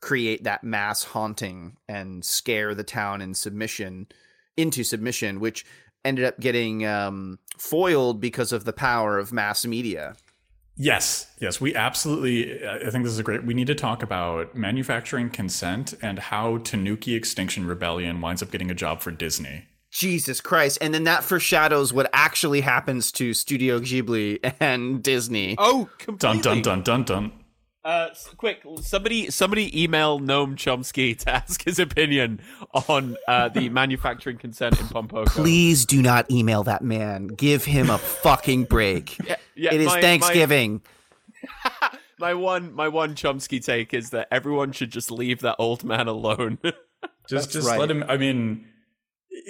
create that mass haunting and scare the town in submission into submission, which ended up getting um, foiled because of the power of mass media. Yes, yes, we absolutely. I think this is a great. We need to talk about manufacturing consent and how Tanuki Extinction Rebellion winds up getting a job for Disney. Jesus Christ. And then that foreshadows what actually happens to Studio Ghibli and Disney. Oh, completely. Dun dun dun dun dun. Uh, quick, somebody, somebody, email Noam Chomsky to ask his opinion on uh, the manufacturing consent in Pompoko. Please do not email that man. Give him a fucking break. Yeah, yeah, it is my- my- Thanksgiving. My, one, my one Chomsky take is that everyone should just leave that old man alone. Just, just right. let him. I mean,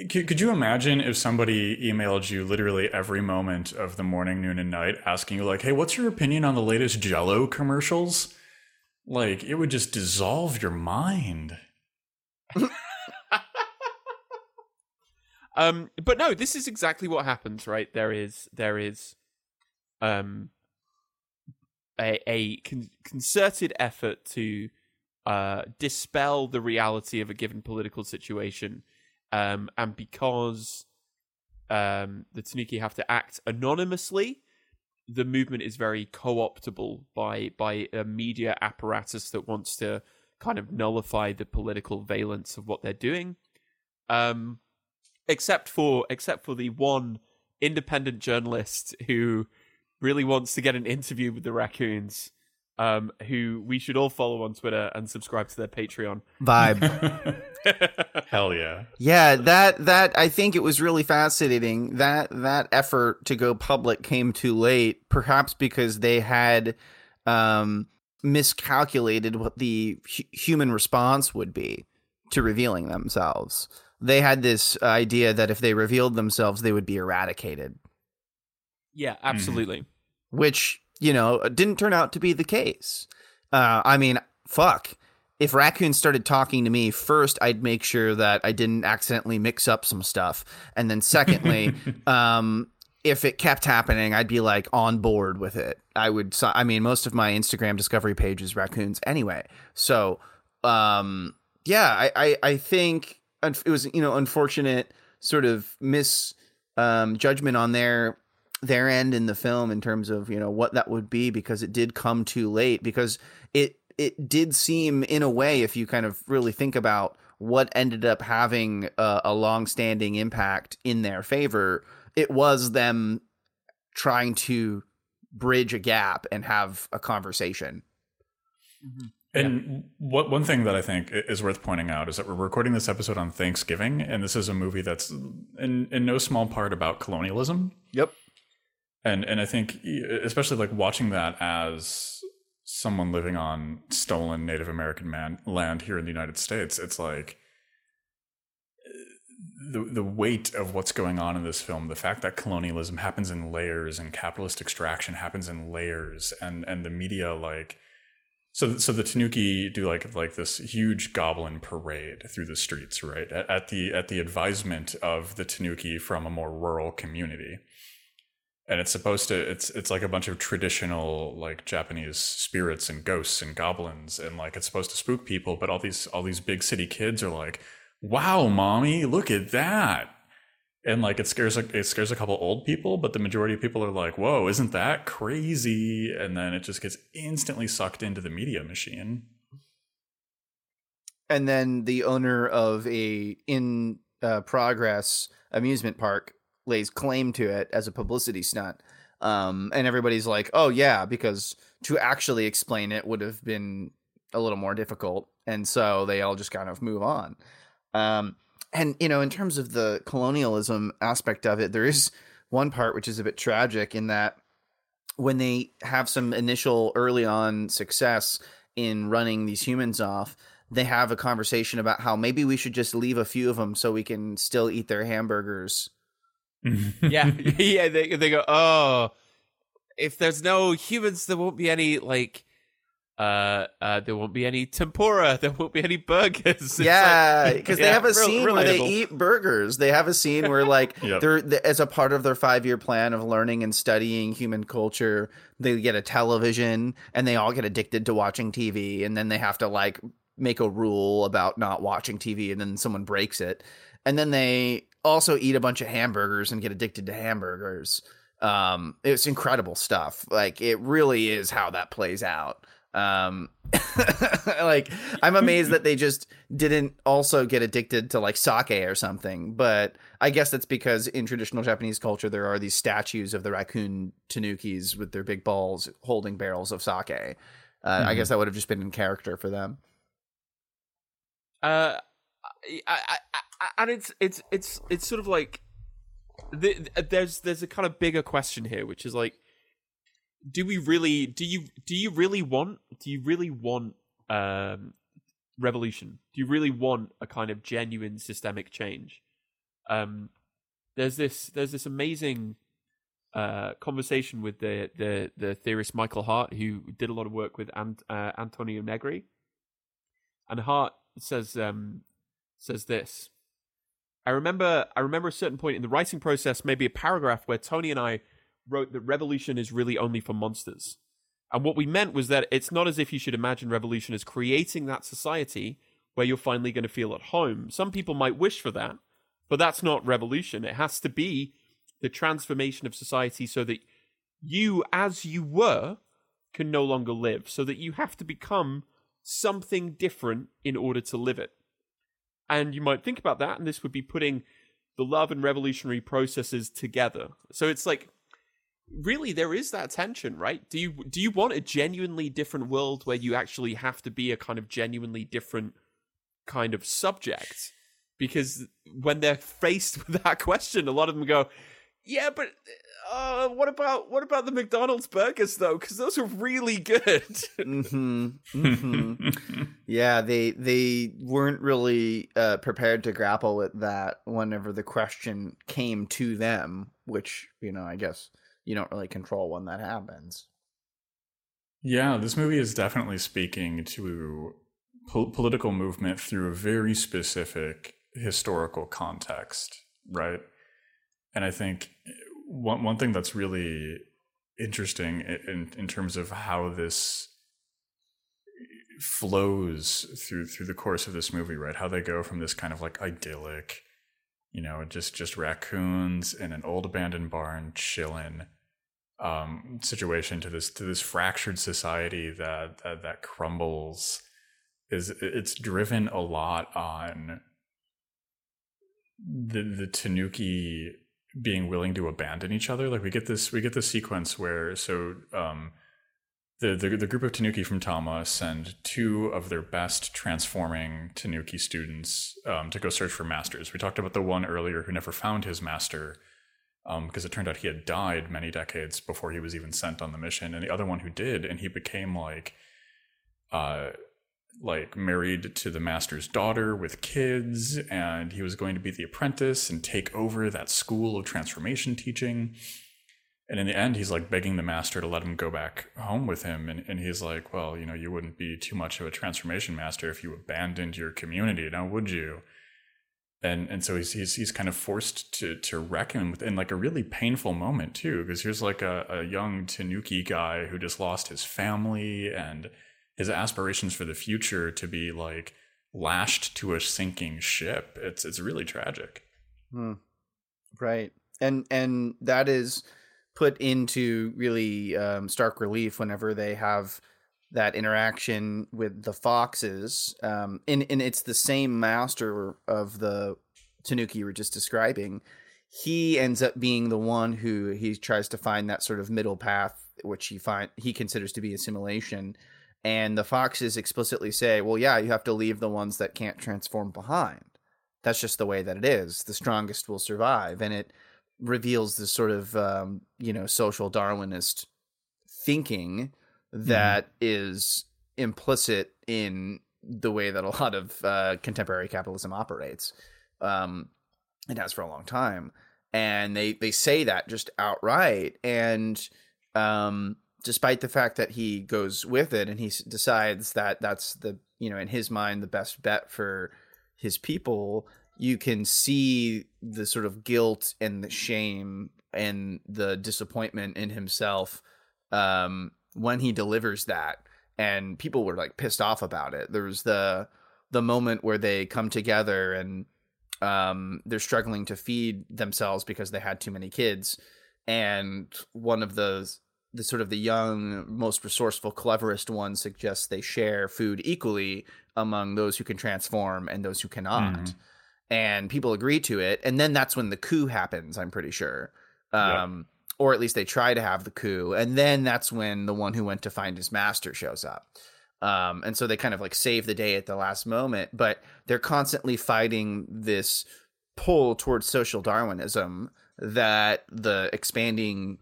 could, could you imagine if somebody emailed you literally every moment of the morning, noon, and night, asking you like, "Hey, what's your opinion on the latest Jello commercials?" Like, it would just dissolve your mind. um, but no, this is exactly what happens, right? There is, there is, um, a, a con- concerted effort to uh, dispel the reality of a given political situation, um, and because um, the Tanuki have to act anonymously, the movement is very co-optable by by a media apparatus that wants to kind of nullify the political valence of what they're doing. Um, except for except for the one independent journalist who really wants to get an interview with the raccoons, um, who we should all follow on Twitter and subscribe to their Patreon. Vibe. Hell yeah. Yeah, that that I think it was really fascinating. That that effort to go public came too late, perhaps because they had um, miscalculated what the hu- human response would be to revealing themselves. They had this idea that if they revealed themselves, they would be eradicated, yeah, absolutely. which you know didn't turn out to be the case. Uh, I mean, fuck. If raccoons started talking to me, first I'd make sure that I didn't accidentally mix up some stuff, and then secondly, um, if it kept happening, I'd be like on board with it. I would. I mean, most of my Instagram discovery page is raccoons anyway. So, um, yeah, I, I, I think it was you know unfortunate sort of mis um, judgment on their their end in the film in terms of you know what that would be because it did come too late because it it did seem in a way if you kind of really think about what ended up having a, a long-standing impact in their favor it was them trying to bridge a gap and have a conversation. Mm-hmm. And what one thing that I think is worth pointing out is that we're recording this episode on Thanksgiving, and this is a movie that's in in no small part about colonialism. yep And and I think especially like watching that as someone living on stolen Native American man land here in the United States, it's like eh, the the weight of what's going on in this film, the fact that colonialism happens in layers and capitalist extraction happens in layers, and and the media like so so the Tanuki do like like this huge goblin parade through the streets, right? At, at the at the advisement of the Tanuki from a more rural community. And it's supposed to it's it's like a bunch of traditional like Japanese spirits and ghosts and goblins and like it's supposed to spook people, but all these all these big city kids are like wow, mommy, look at that. And like it scares a, it scares a couple old people, but the majority of people are like, "Whoa, isn't that crazy?" And then it just gets instantly sucked into the media machine. And then the owner of a in uh, progress amusement park lays claim to it as a publicity stunt. Um, and everybody's like, "Oh yeah," because to actually explain it would have been a little more difficult, and so they all just kind of move on. Um, and you know, in terms of the colonialism aspect of it, there is one part which is a bit tragic in that when they have some initial early on success in running these humans off, they have a conversation about how maybe we should just leave a few of them so we can still eat their hamburgers. Yeah, yeah. They they go, oh, if there's no humans, there won't be any like uh, uh, there won't be any tempura. There won't be any burgers. Yeah, because like, they have a real- scene where they eat burgers. They have a scene where, like, Yep. they're th- as a part of their five year plan of learning and studying human culture, they get a television and they all get addicted to watching TV, and then they have to like make a rule about not watching TV, and then someone breaks it, and then they also eat a bunch of hamburgers and get addicted to hamburgers. Um, it's incredible stuff. Like, it really is how that plays out um like i'm amazed that they just didn't also get addicted to like sake or something but i guess that's because in traditional japanese culture there are these statues of the raccoon tanukis with their big balls holding barrels of sake uh, i guess that would have just been in character for them Uh, I, I, and it's it's it's it's sort of like the, there's there's a kind of bigger question here, which is like, do we really do you do you really want do you really want um revolution? Do you really want a kind of genuine systemic change? Um, there's this there's this amazing uh conversation with the the the theorist Michael Hardt, who did a lot of work with Ant, uh, Antonio Negri, and Hardt says um says this. I remember I remember a certain point in the writing process, maybe a paragraph where Tony and I wrote that revolution is really only for monsters. And what we meant was that it's not as if you should imagine revolution as creating that society where you're finally going to feel at home. Some people might wish for that, but that's not revolution. It has to be the transformation of society so that you, as you were, can no longer live, so that you have to become something different in order to live it. And you might think about that, and this would be putting the love and revolutionary processes together. So it's like really there is that tension, right? Do you do you want a genuinely different world where you actually have to be a kind of genuinely different kind of subject? Because when they're faced with that question, a lot of them go, "Yeah, but uh, what about what about the McDonald's burgers though? Because those are really good." hmm hmm yeah they they weren't really uh prepared to grapple with that whenever the question came to them which you know i guess you don't really control when that happens Yeah, this movie is definitely speaking to po- political movement through a very specific historical context, right? And I think one one thing that's really interesting in in terms of how this flows through through the course of this movie, right? How they go from this kind of like idyllic, you know, just just raccoons in an old abandoned barn chilling um, situation to this to this fractured society that that, that crumbles is it's driven a lot on the the Tanuki being willing to abandon each other. Like we get this we get this sequence where so um, the, the the group of Tanuki from Tama send two of their best transforming Tanuki students um, to go search for masters. We talked about the one earlier who never found his master um, because it turned out he had died many decades before he was even sent on the mission, and the other one who did, and he became like uh, like married to the master's daughter with kids and he was going to be the apprentice and take over that school of transformation teaching. And in the end he's like begging the master to let him go back home with him and, and he's like well you know you wouldn't be too much of a transformation master if you abandoned your community now would you? And and so he's he's, he's kind of forced to to reckon with in like a really painful moment too because here's like a, a young tanuki guy who just lost his family and his aspirations for the future to be like lashed to a sinking ship it's it's really tragic Hmm. Right. And and that is put into really um, stark relief whenever they have that interaction with the foxes. Um, and, and it's the same master of the Tanuki you were just describing. He ends up being the one who he tries to find that sort of middle path, which he find he considers to be assimilation. And the foxes explicitly say, "Well, yeah, you have to leave the ones that can't transform behind." that's just the way that it is. The strongest will survive, and it reveals this sort of um, you know social Darwinist thinking that is implicit in the way that a lot of uh, contemporary capitalism operates. Um, it has for a long time, and they they say that just outright. And um, despite the fact that he goes with it and he decides that that's the you know in his mind the best bet for his people, you can see the sort of guilt and the shame and the disappointment in himself um, when he delivers that. And people were like pissed off about it. There was the the moment where they come together and um, they're struggling to feed themselves because they had too many kids, and one of the the sort of the young, most resourceful, cleverest one suggests they share food equally among those who can transform and those who cannot. Mhm. And people agree to it. And then that's when the coup happens, I'm pretty sure. Yeah. Um, Or at least they try to have the coup. And then that's when the one who went to find his master shows up. Um, and so they kind of like save the day at the last moment, but they're constantly fighting this pull towards social Darwinism that the expanding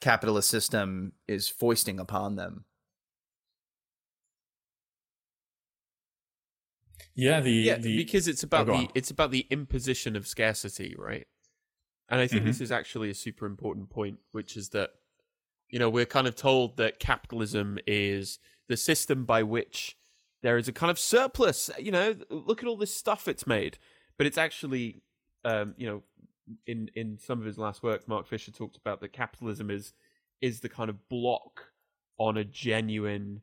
capitalist system is foisting upon them. Yeah, the yeah, the because it's about Oh, the it's about the imposition of scarcity, right? And I think Mhm. this is actually a super important point, which is that you know we're kind of told that capitalism is the system by which there is a kind of surplus. You know, look at all this stuff it's made, but it's actually, um, you know, in in some of his last work, Mark Fisher talked about that capitalism is is the kind of block on a genuine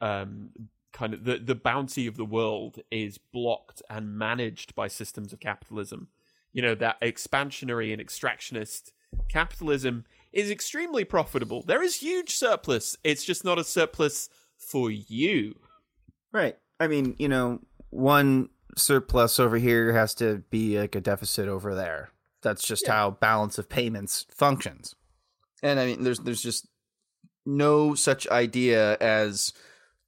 um, kind of the the bounty of the world is blocked and managed by systems of capitalism. You know that expansionary and extractionist capitalism is extremely profitable. There is huge surplus. It's just not a surplus for you. Right. I mean, you know, one surplus over here has to be like a deficit over there. That's just Yeah. how balance of payments functions. And I mean, there's there's just no such idea as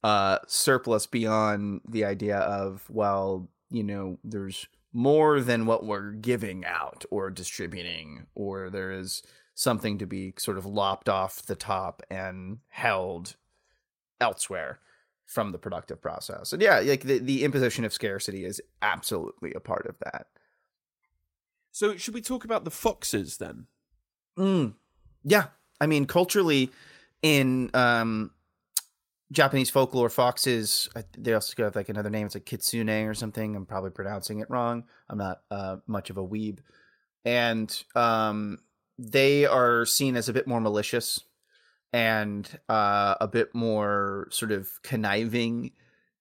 uh, surplus beyond the idea of well, you know, there's more than what we're giving out or distributing, or there is something to be sort of lopped off the top and held elsewhere from the productive process. And yeah, like the, the imposition of scarcity is absolutely a part of that. So should we talk about the foxes then? Mm. Yeah. I mean, culturally, in um, Japanese folklore, foxes, they also have like another name. It's like kitsune or something. I'm probably pronouncing it wrong. I'm not uh, much of a weeb. And um, they are seen as a bit more malicious and uh, a bit more sort of conniving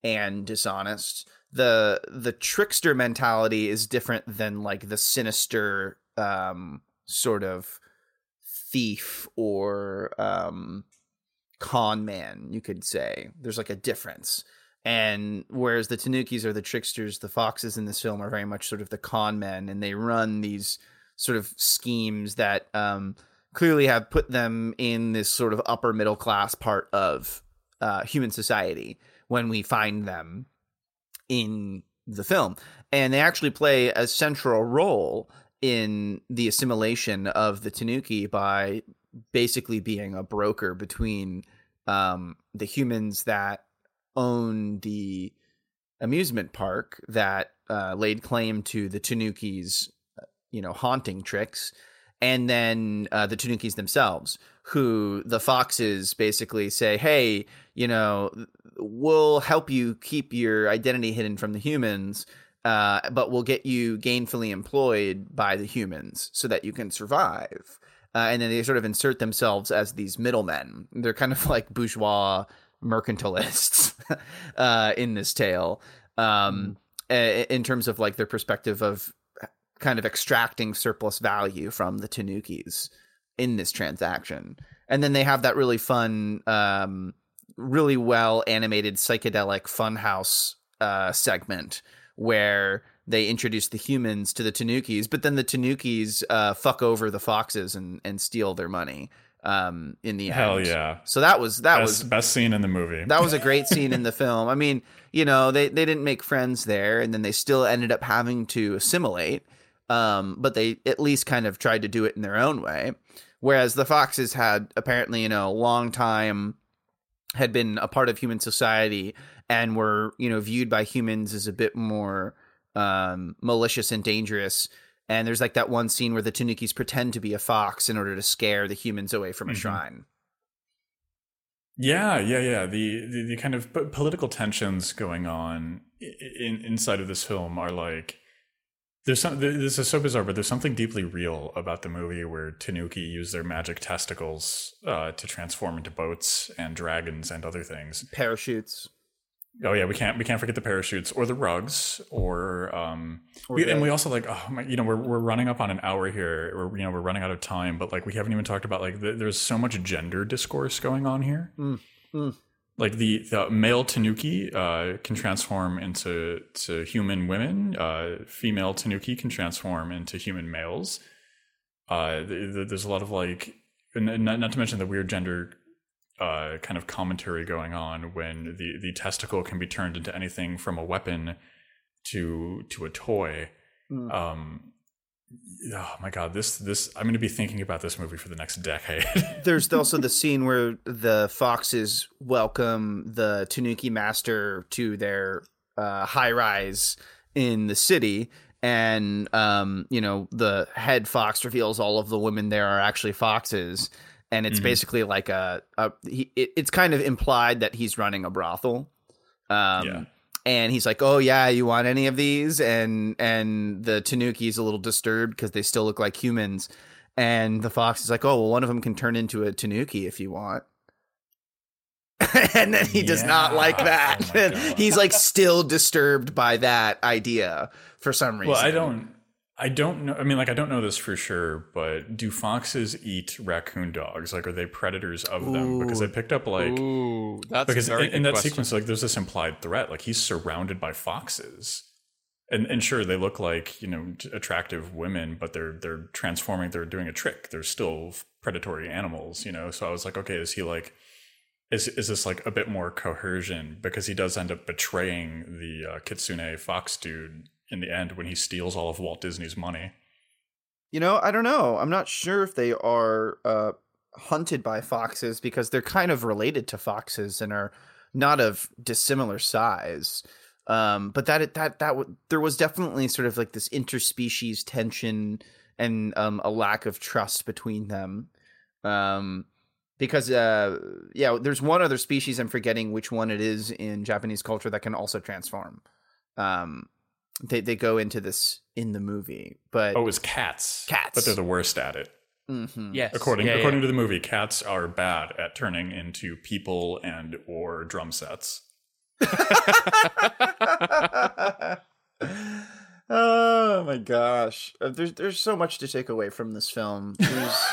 and dishonest. The the trickster mentality is different than like the sinister um, sort of thief or um, con man, you could say. There's like a difference. And whereas the Tanukis are the tricksters, the foxes in this film are very much sort of the con men, and they run these sort of schemes that um, clearly have put them in this sort of upper middle class part of uh, human society when we find them in the film. And they actually play a central role in the assimilation of the Tanuki by basically being a broker between um, the humans that own the amusement park that uh, laid claim to the Tanukis, uh, you know, haunting tricks, and then uh, the Tanukis themselves, who the foxes basically say, "Hey, you know, we'll help you keep your identity hidden from the humans." Uh, but we'll get you gainfully employed by the humans so that you can survive. Uh, and then they sort of insert themselves as these middlemen. They're kind of like bourgeois mercantilists uh, in this tale, um, in terms of like their perspective of kind of extracting surplus value from the Tanukis in this transaction. And then they have that really fun, um, really well animated psychedelic funhouse uh, segment where they introduce the humans to the Tanukis, but then the Tanukis uh, fuck over the foxes and, and steal their money um, in the Hell end. yeah. So that was that Best, was best scene in the movie. that was a great scene in the film. I mean, you know, they they didn't make friends there, and then they still ended up having to assimilate. Um, but they at least kind of tried to do it in their own way. Whereas the foxes had apparently, you know, a long time had been a part of human society and were, you know, viewed by humans as a bit more um, malicious and dangerous. And there's like that one scene where the Tanukis pretend to be a fox in order to scare the humans away from a Mhm. shrine. Yeah, yeah, yeah. The, the the kind of political tensions going on in, inside of this film are like there's some. This is so bizarre, but there's something deeply real about the movie where Tanuki use their magic testicles uh, to transform into boats and dragons and other things. Parachutes. Oh yeah, we can't we can't forget the parachutes or the rugs or um Or we, and we also like oh my you know we're we're running up on an hour here we're you know we're running out of time but like we haven't even talked about like the, there's so much gender discourse going on here Mm, mm. Like the the male tanuki uh can transform into to human women uh female tanuki can transform into human males uh th- th- there's a lot of like not, not to mention the weird gender uh, kind of commentary going on when the, the testicle can be turned into anything from a weapon to to a toy. Mm. Um, oh my god, this this I'm going to be thinking about this movie for the next decade. There's also the scene where the foxes welcome the Tanuki master to their uh, high rise in the city. And, um, you know, the head fox reveals all of the women there are actually foxes. And it's Mhm. basically like a, a he, it, it's kind of implied that he's running a brothel. Um, Yeah. And he's like, "Oh yeah, you want any of these?" And and the Tanuki's a little disturbed because they still look like humans. And the fox is like, "Oh well, one of them can turn into a Tanuki if you want." and then he does not like that. Oh he's like still disturbed by that idea for some reason. well, I don't. I don't know. I mean, like, I don't know this for sure, but do foxes eat raccoon dogs? Like, are they predators of them? Because I picked up like Ooh, that's because in, in that question. sequence like there's this implied threat like he's surrounded by foxes and and sure they look like you know attractive women but they're they're transforming they're doing a trick they're still predatory animals you know so i was like okay is he like is is this like a bit more coercion because he does end up betraying the uh, kitsune fox dude in the end when he steals all of walt disney's money You know, I don't know. I'm not sure if they are uh, hunted by foxes because they're kind of related to foxes and are not of dissimilar size. Um, but that that that w- there was definitely sort of like this interspecies tension and um, a lack of trust between them. Um, because uh, yeah, there's one other species I'm forgetting which one it is in Japanese culture that can also transform. Um, they they go into this in the movie, but oh it was cats Cats. but they're the worst at it Mhm. yes, According yeah, according yeah. to the movie, cats are bad at turning into people and or drum sets. oh my gosh, Uh, there's there's so much to take away from this film. There's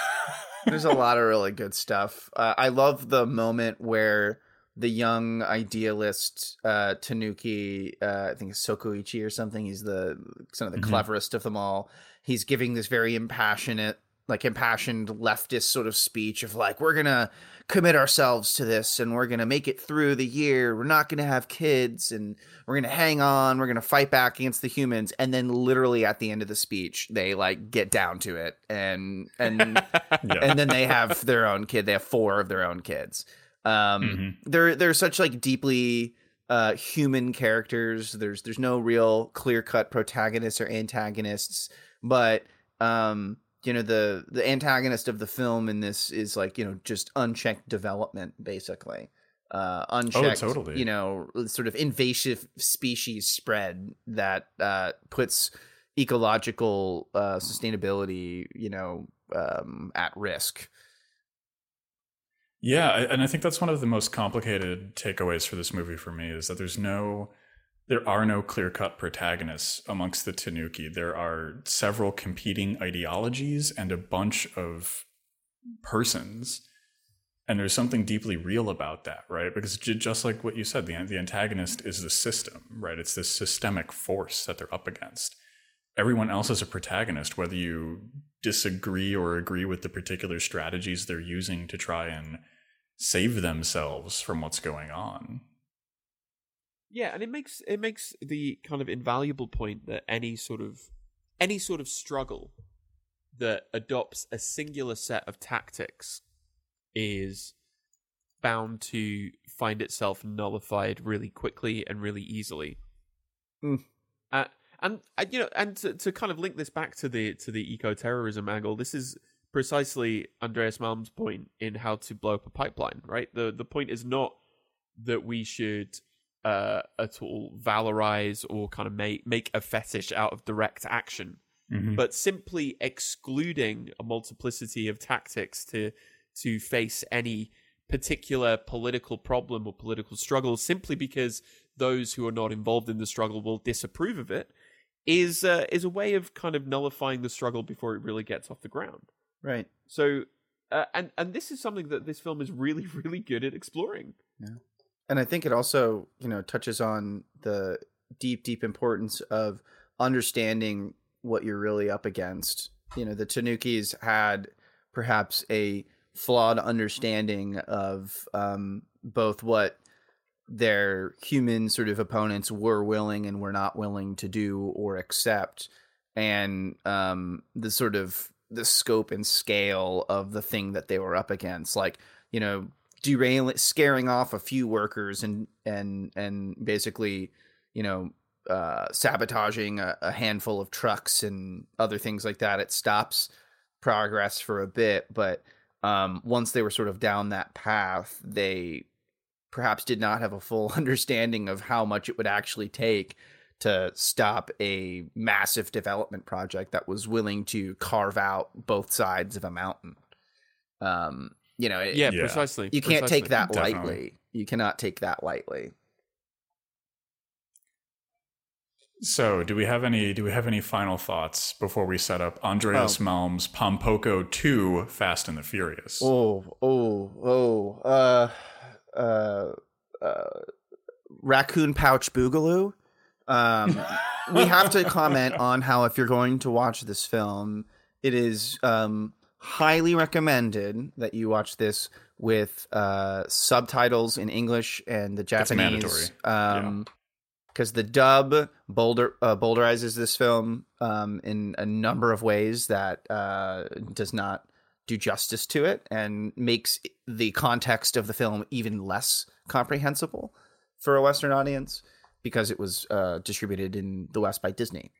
there's a lot of really good stuff. Uh, I love the moment where the young idealist uh, Tanuki, uh, I think it's Sokoichi or something. He's the some of the Mhm. cleverest of them all. He's giving this very impassionate, like impassioned leftist sort of speech of like, we're gonna commit ourselves to this and we're gonna make it through the year. We're not gonna have kids and we're gonna hang on. We're gonna fight back against the humans. And then literally at the end of the speech, they like get down to it and and Yeah. and then they have their own kid. They have four of their own kids. Um, Mhm. they're they're such like deeply uh, human characters. There's there's no real clear cut protagonists or antagonists, but um, you know the the antagonist of the film in this is like you know just unchecked development basically uh unchecked totally. you know sort of invasive species spread that uh puts ecological uh sustainability you know um at risk Yeah, and I think that's one of the most complicated takeaways for this movie for me is that there's no there are no clear-cut protagonists amongst the Tanuki. There are several competing ideologies and a bunch of persons. And there's something deeply real about that, right? Because just like what you said, the the antagonist is the system, right? It's this systemic force that they're up against. Everyone else is a protagonist, whether you disagree or agree with the particular strategies they're using to try and save themselves from what's going on. Yeah, and it makes it makes the kind of invaluable point that any sort of any sort of struggle that adopts a singular set of tactics is bound to find itself nullified really quickly and really easily. Mm. Uh, and uh, you know, and to, to kind of link this back to the to the eco terrorism angle, this is precisely Andreas Malm's point in how to blow up a pipeline. Right. the The point is not that we should uh, at all valorize or kind of make make a fetish out of direct action, Mhm. but simply excluding a multiplicity of tactics to to face any particular political problem or political struggle simply because those who are not involved in the struggle will disapprove of it is uh, is a way of kind of nullifying the struggle before it really gets off the ground. right So uh, and and this is something that this film is really really good at exploring. Yeah. And i think it also you know touches on the deep deep importance of understanding what you're really up against you know the tanukis had perhaps a flawed understanding of um, both what their human sort of opponents were willing and were not willing to do or accept. And um, the sort of the scope and scale of the thing that they were up against like you know derailing scaring off a few workers and and and basically you know uh, sabotaging a, a handful of trucks and other things like that it stops progress for a bit. But um, once they were sort of down that path they perhaps did not have a full understanding of how much it would actually take to stop a massive development project that was willing to carve out both sides of a mountain um, you know it, Yeah, Yeah. precisely. you can't take precisely. that Definitely. lightly. You cannot take that lightly. So, do we have any do we have any final thoughts before we set up Andreas Oh. Malm's Pompoko 2 Fast and the Furious? Oh, oh, oh. Uh, uh, uh, raccoon pouch boogaloo. Um, we have to comment on how if you're going to watch this film, it is um, highly recommended that you watch this with uh, subtitles in English and the Japanese. mandatory. Um, because the dub boulder uh, bowdlerizes this film um, in a number of ways that uh, does not do justice to it and makes the context of the film even less comprehensible for a Western audience because it was uh, distributed in the West by Disney.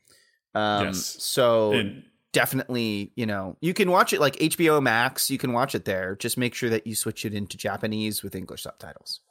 Um, Yes. So And- definitely, you know, you can watch it like HBO Max. You can watch it there. Just make sure that you switch it into Japanese with English subtitles.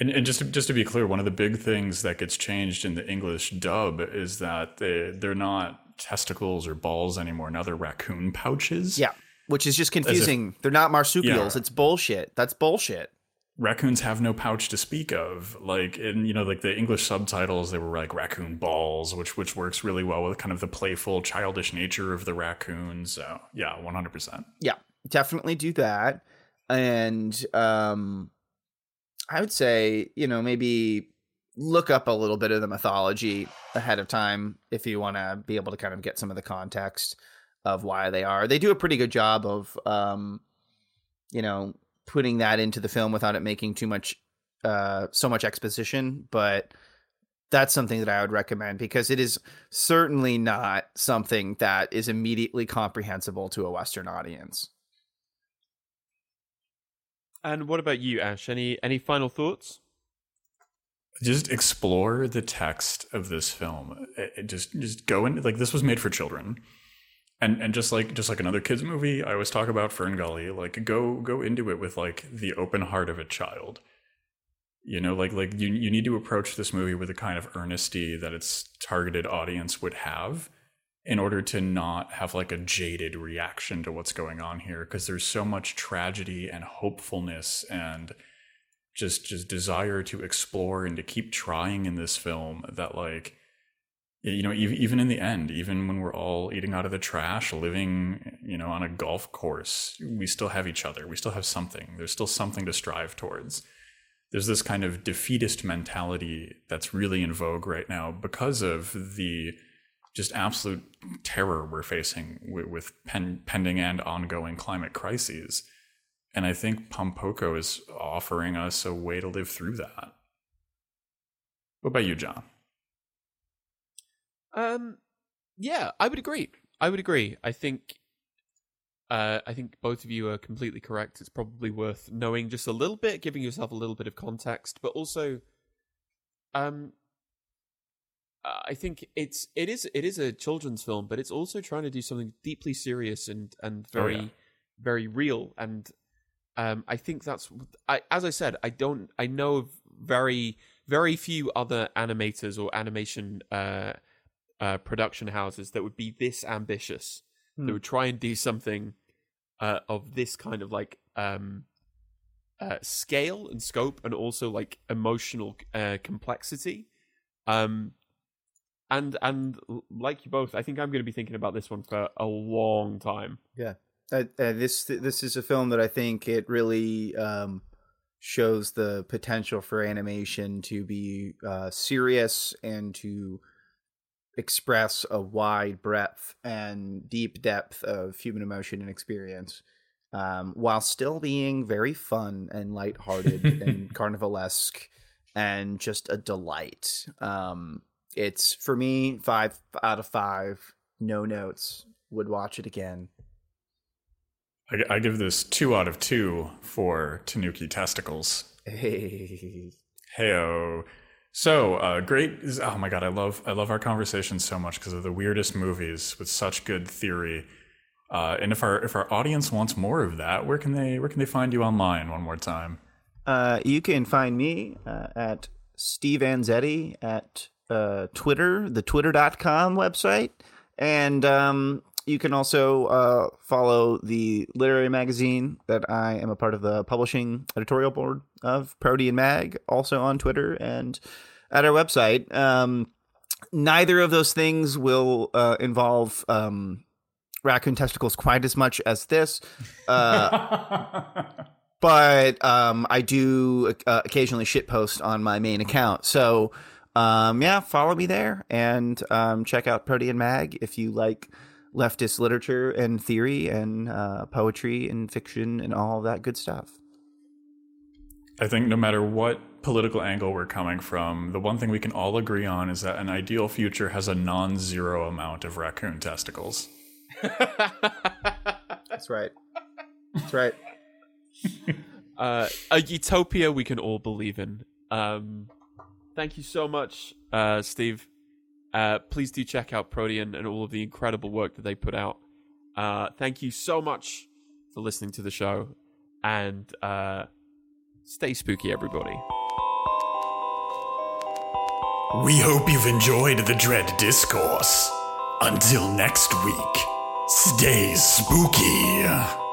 And, and just to, just to be clear, one of the big things that gets changed in the English dub is that they they're not testicles or balls anymore. Now they're raccoon pouches. Yeah, which is just confusing. They're not marsupials. Yeah. It's bullshit. That's bullshit. Raccoons have no pouch to speak of. Like in you know like the English subtitles, they were like raccoon balls, which which works really well with kind of the playful, childish nature of the raccoons. So yeah, one hundred percent. Yeah, definitely do that. And um I would say, you know, maybe look up a little bit of the mythology ahead of time if you want to be able to kind of get some of the context of why they are. They do a pretty good job of um you know, putting that into the film without it making too much uh so much exposition, but that's something that I would recommend because it is certainly not something that is immediately comprehensible to a Western audience. And what about you, Ash? Any any final thoughts? just explore the text of this film. It, it just just go into like this was made for children. And and just like just like another kids movie, I always talk about Fern Gully, like go go into it with like the open heart of a child. You know, like like you you need to approach this movie with the kind of earnesty that its targeted audience would have in order to not have like a jaded reaction to what's going on here because there's so much tragedy and hopefulness and just just desire to explore and to keep trying in this film that like you know even, in the end even when we're all eating out of the trash living you know on a golf course we still have each other we still have something there's still something to strive towards there's this kind of defeatist mentality that's really in vogue right now because of the just absolute terror we're facing with, with pen, pending and ongoing climate crises and I think Pompoko is offering us a way to live through that. What about you, John? Um, yeah, I would agree. I would agree. I think, uh, I think both of you are completely correct. It's probably worth knowing just a little bit, giving yourself a little bit of context, but also, um, I think it's it is it is a children's film, but it's also trying to do something deeply serious and and very oh, yeah. very real and um, I think that's I, as I said. I don't. I know of very very few other animators or animation uh, uh, production houses that would be this ambitious. Hmm. That would try and do something uh, of this kind of like um, uh, scale and scope, and also like emotional uh, complexity. Um, and and like you both, I think I'm going to be thinking about this one for a long time. Yeah. Uh, uh, this this is a film that I think it really um, shows the potential for animation to be uh, serious and to express a wide breadth and deep depth of human emotion and experience, um, while still being very fun and lighthearted and carnivalesque and just a delight. Um, it's for me five out of five. No notes. Would watch it again. I, I give this two out of two for Tanuki testicles. Hey. Heyo. So uh, great! Oh my god, I love I love our conversation so much because of the weirdest movies with such good theory. Uh, and if our if our audience wants more of that, where can they where can they find you online? One more time. Uh, you can find me uh, at Steve Anzetti at uh, Twitter, the Twitter.com website, and um, you can also uh, follow the literary magazine that I am a part of the publishing editorial board of Protean Mag, also on Twitter and at our website. Um, neither of those things will uh, involve um, raccoon testicles quite as much as this. Uh, but um, I do uh, occasionally shitpost on my main account. So, um, yeah, follow me there and um, check out Protean Mag if you like leftist literature and theory and uh, poetry and fiction and all that good stuff. I think no matter what political angle we're coming from, the one thing we can all agree on is that an ideal future has a non zero amount of raccoon testicles. That's right. That's right. uh, a utopia we can all believe in. Um, thank you so much, uh, Steve. Uh, please do check out Protean and all of the incredible work that they put out. Uh, thank you so much for listening to the show, and uh, stay spooky, everybody. We hope you've enjoyed the Dread Discourse. Until next week, stay spooky.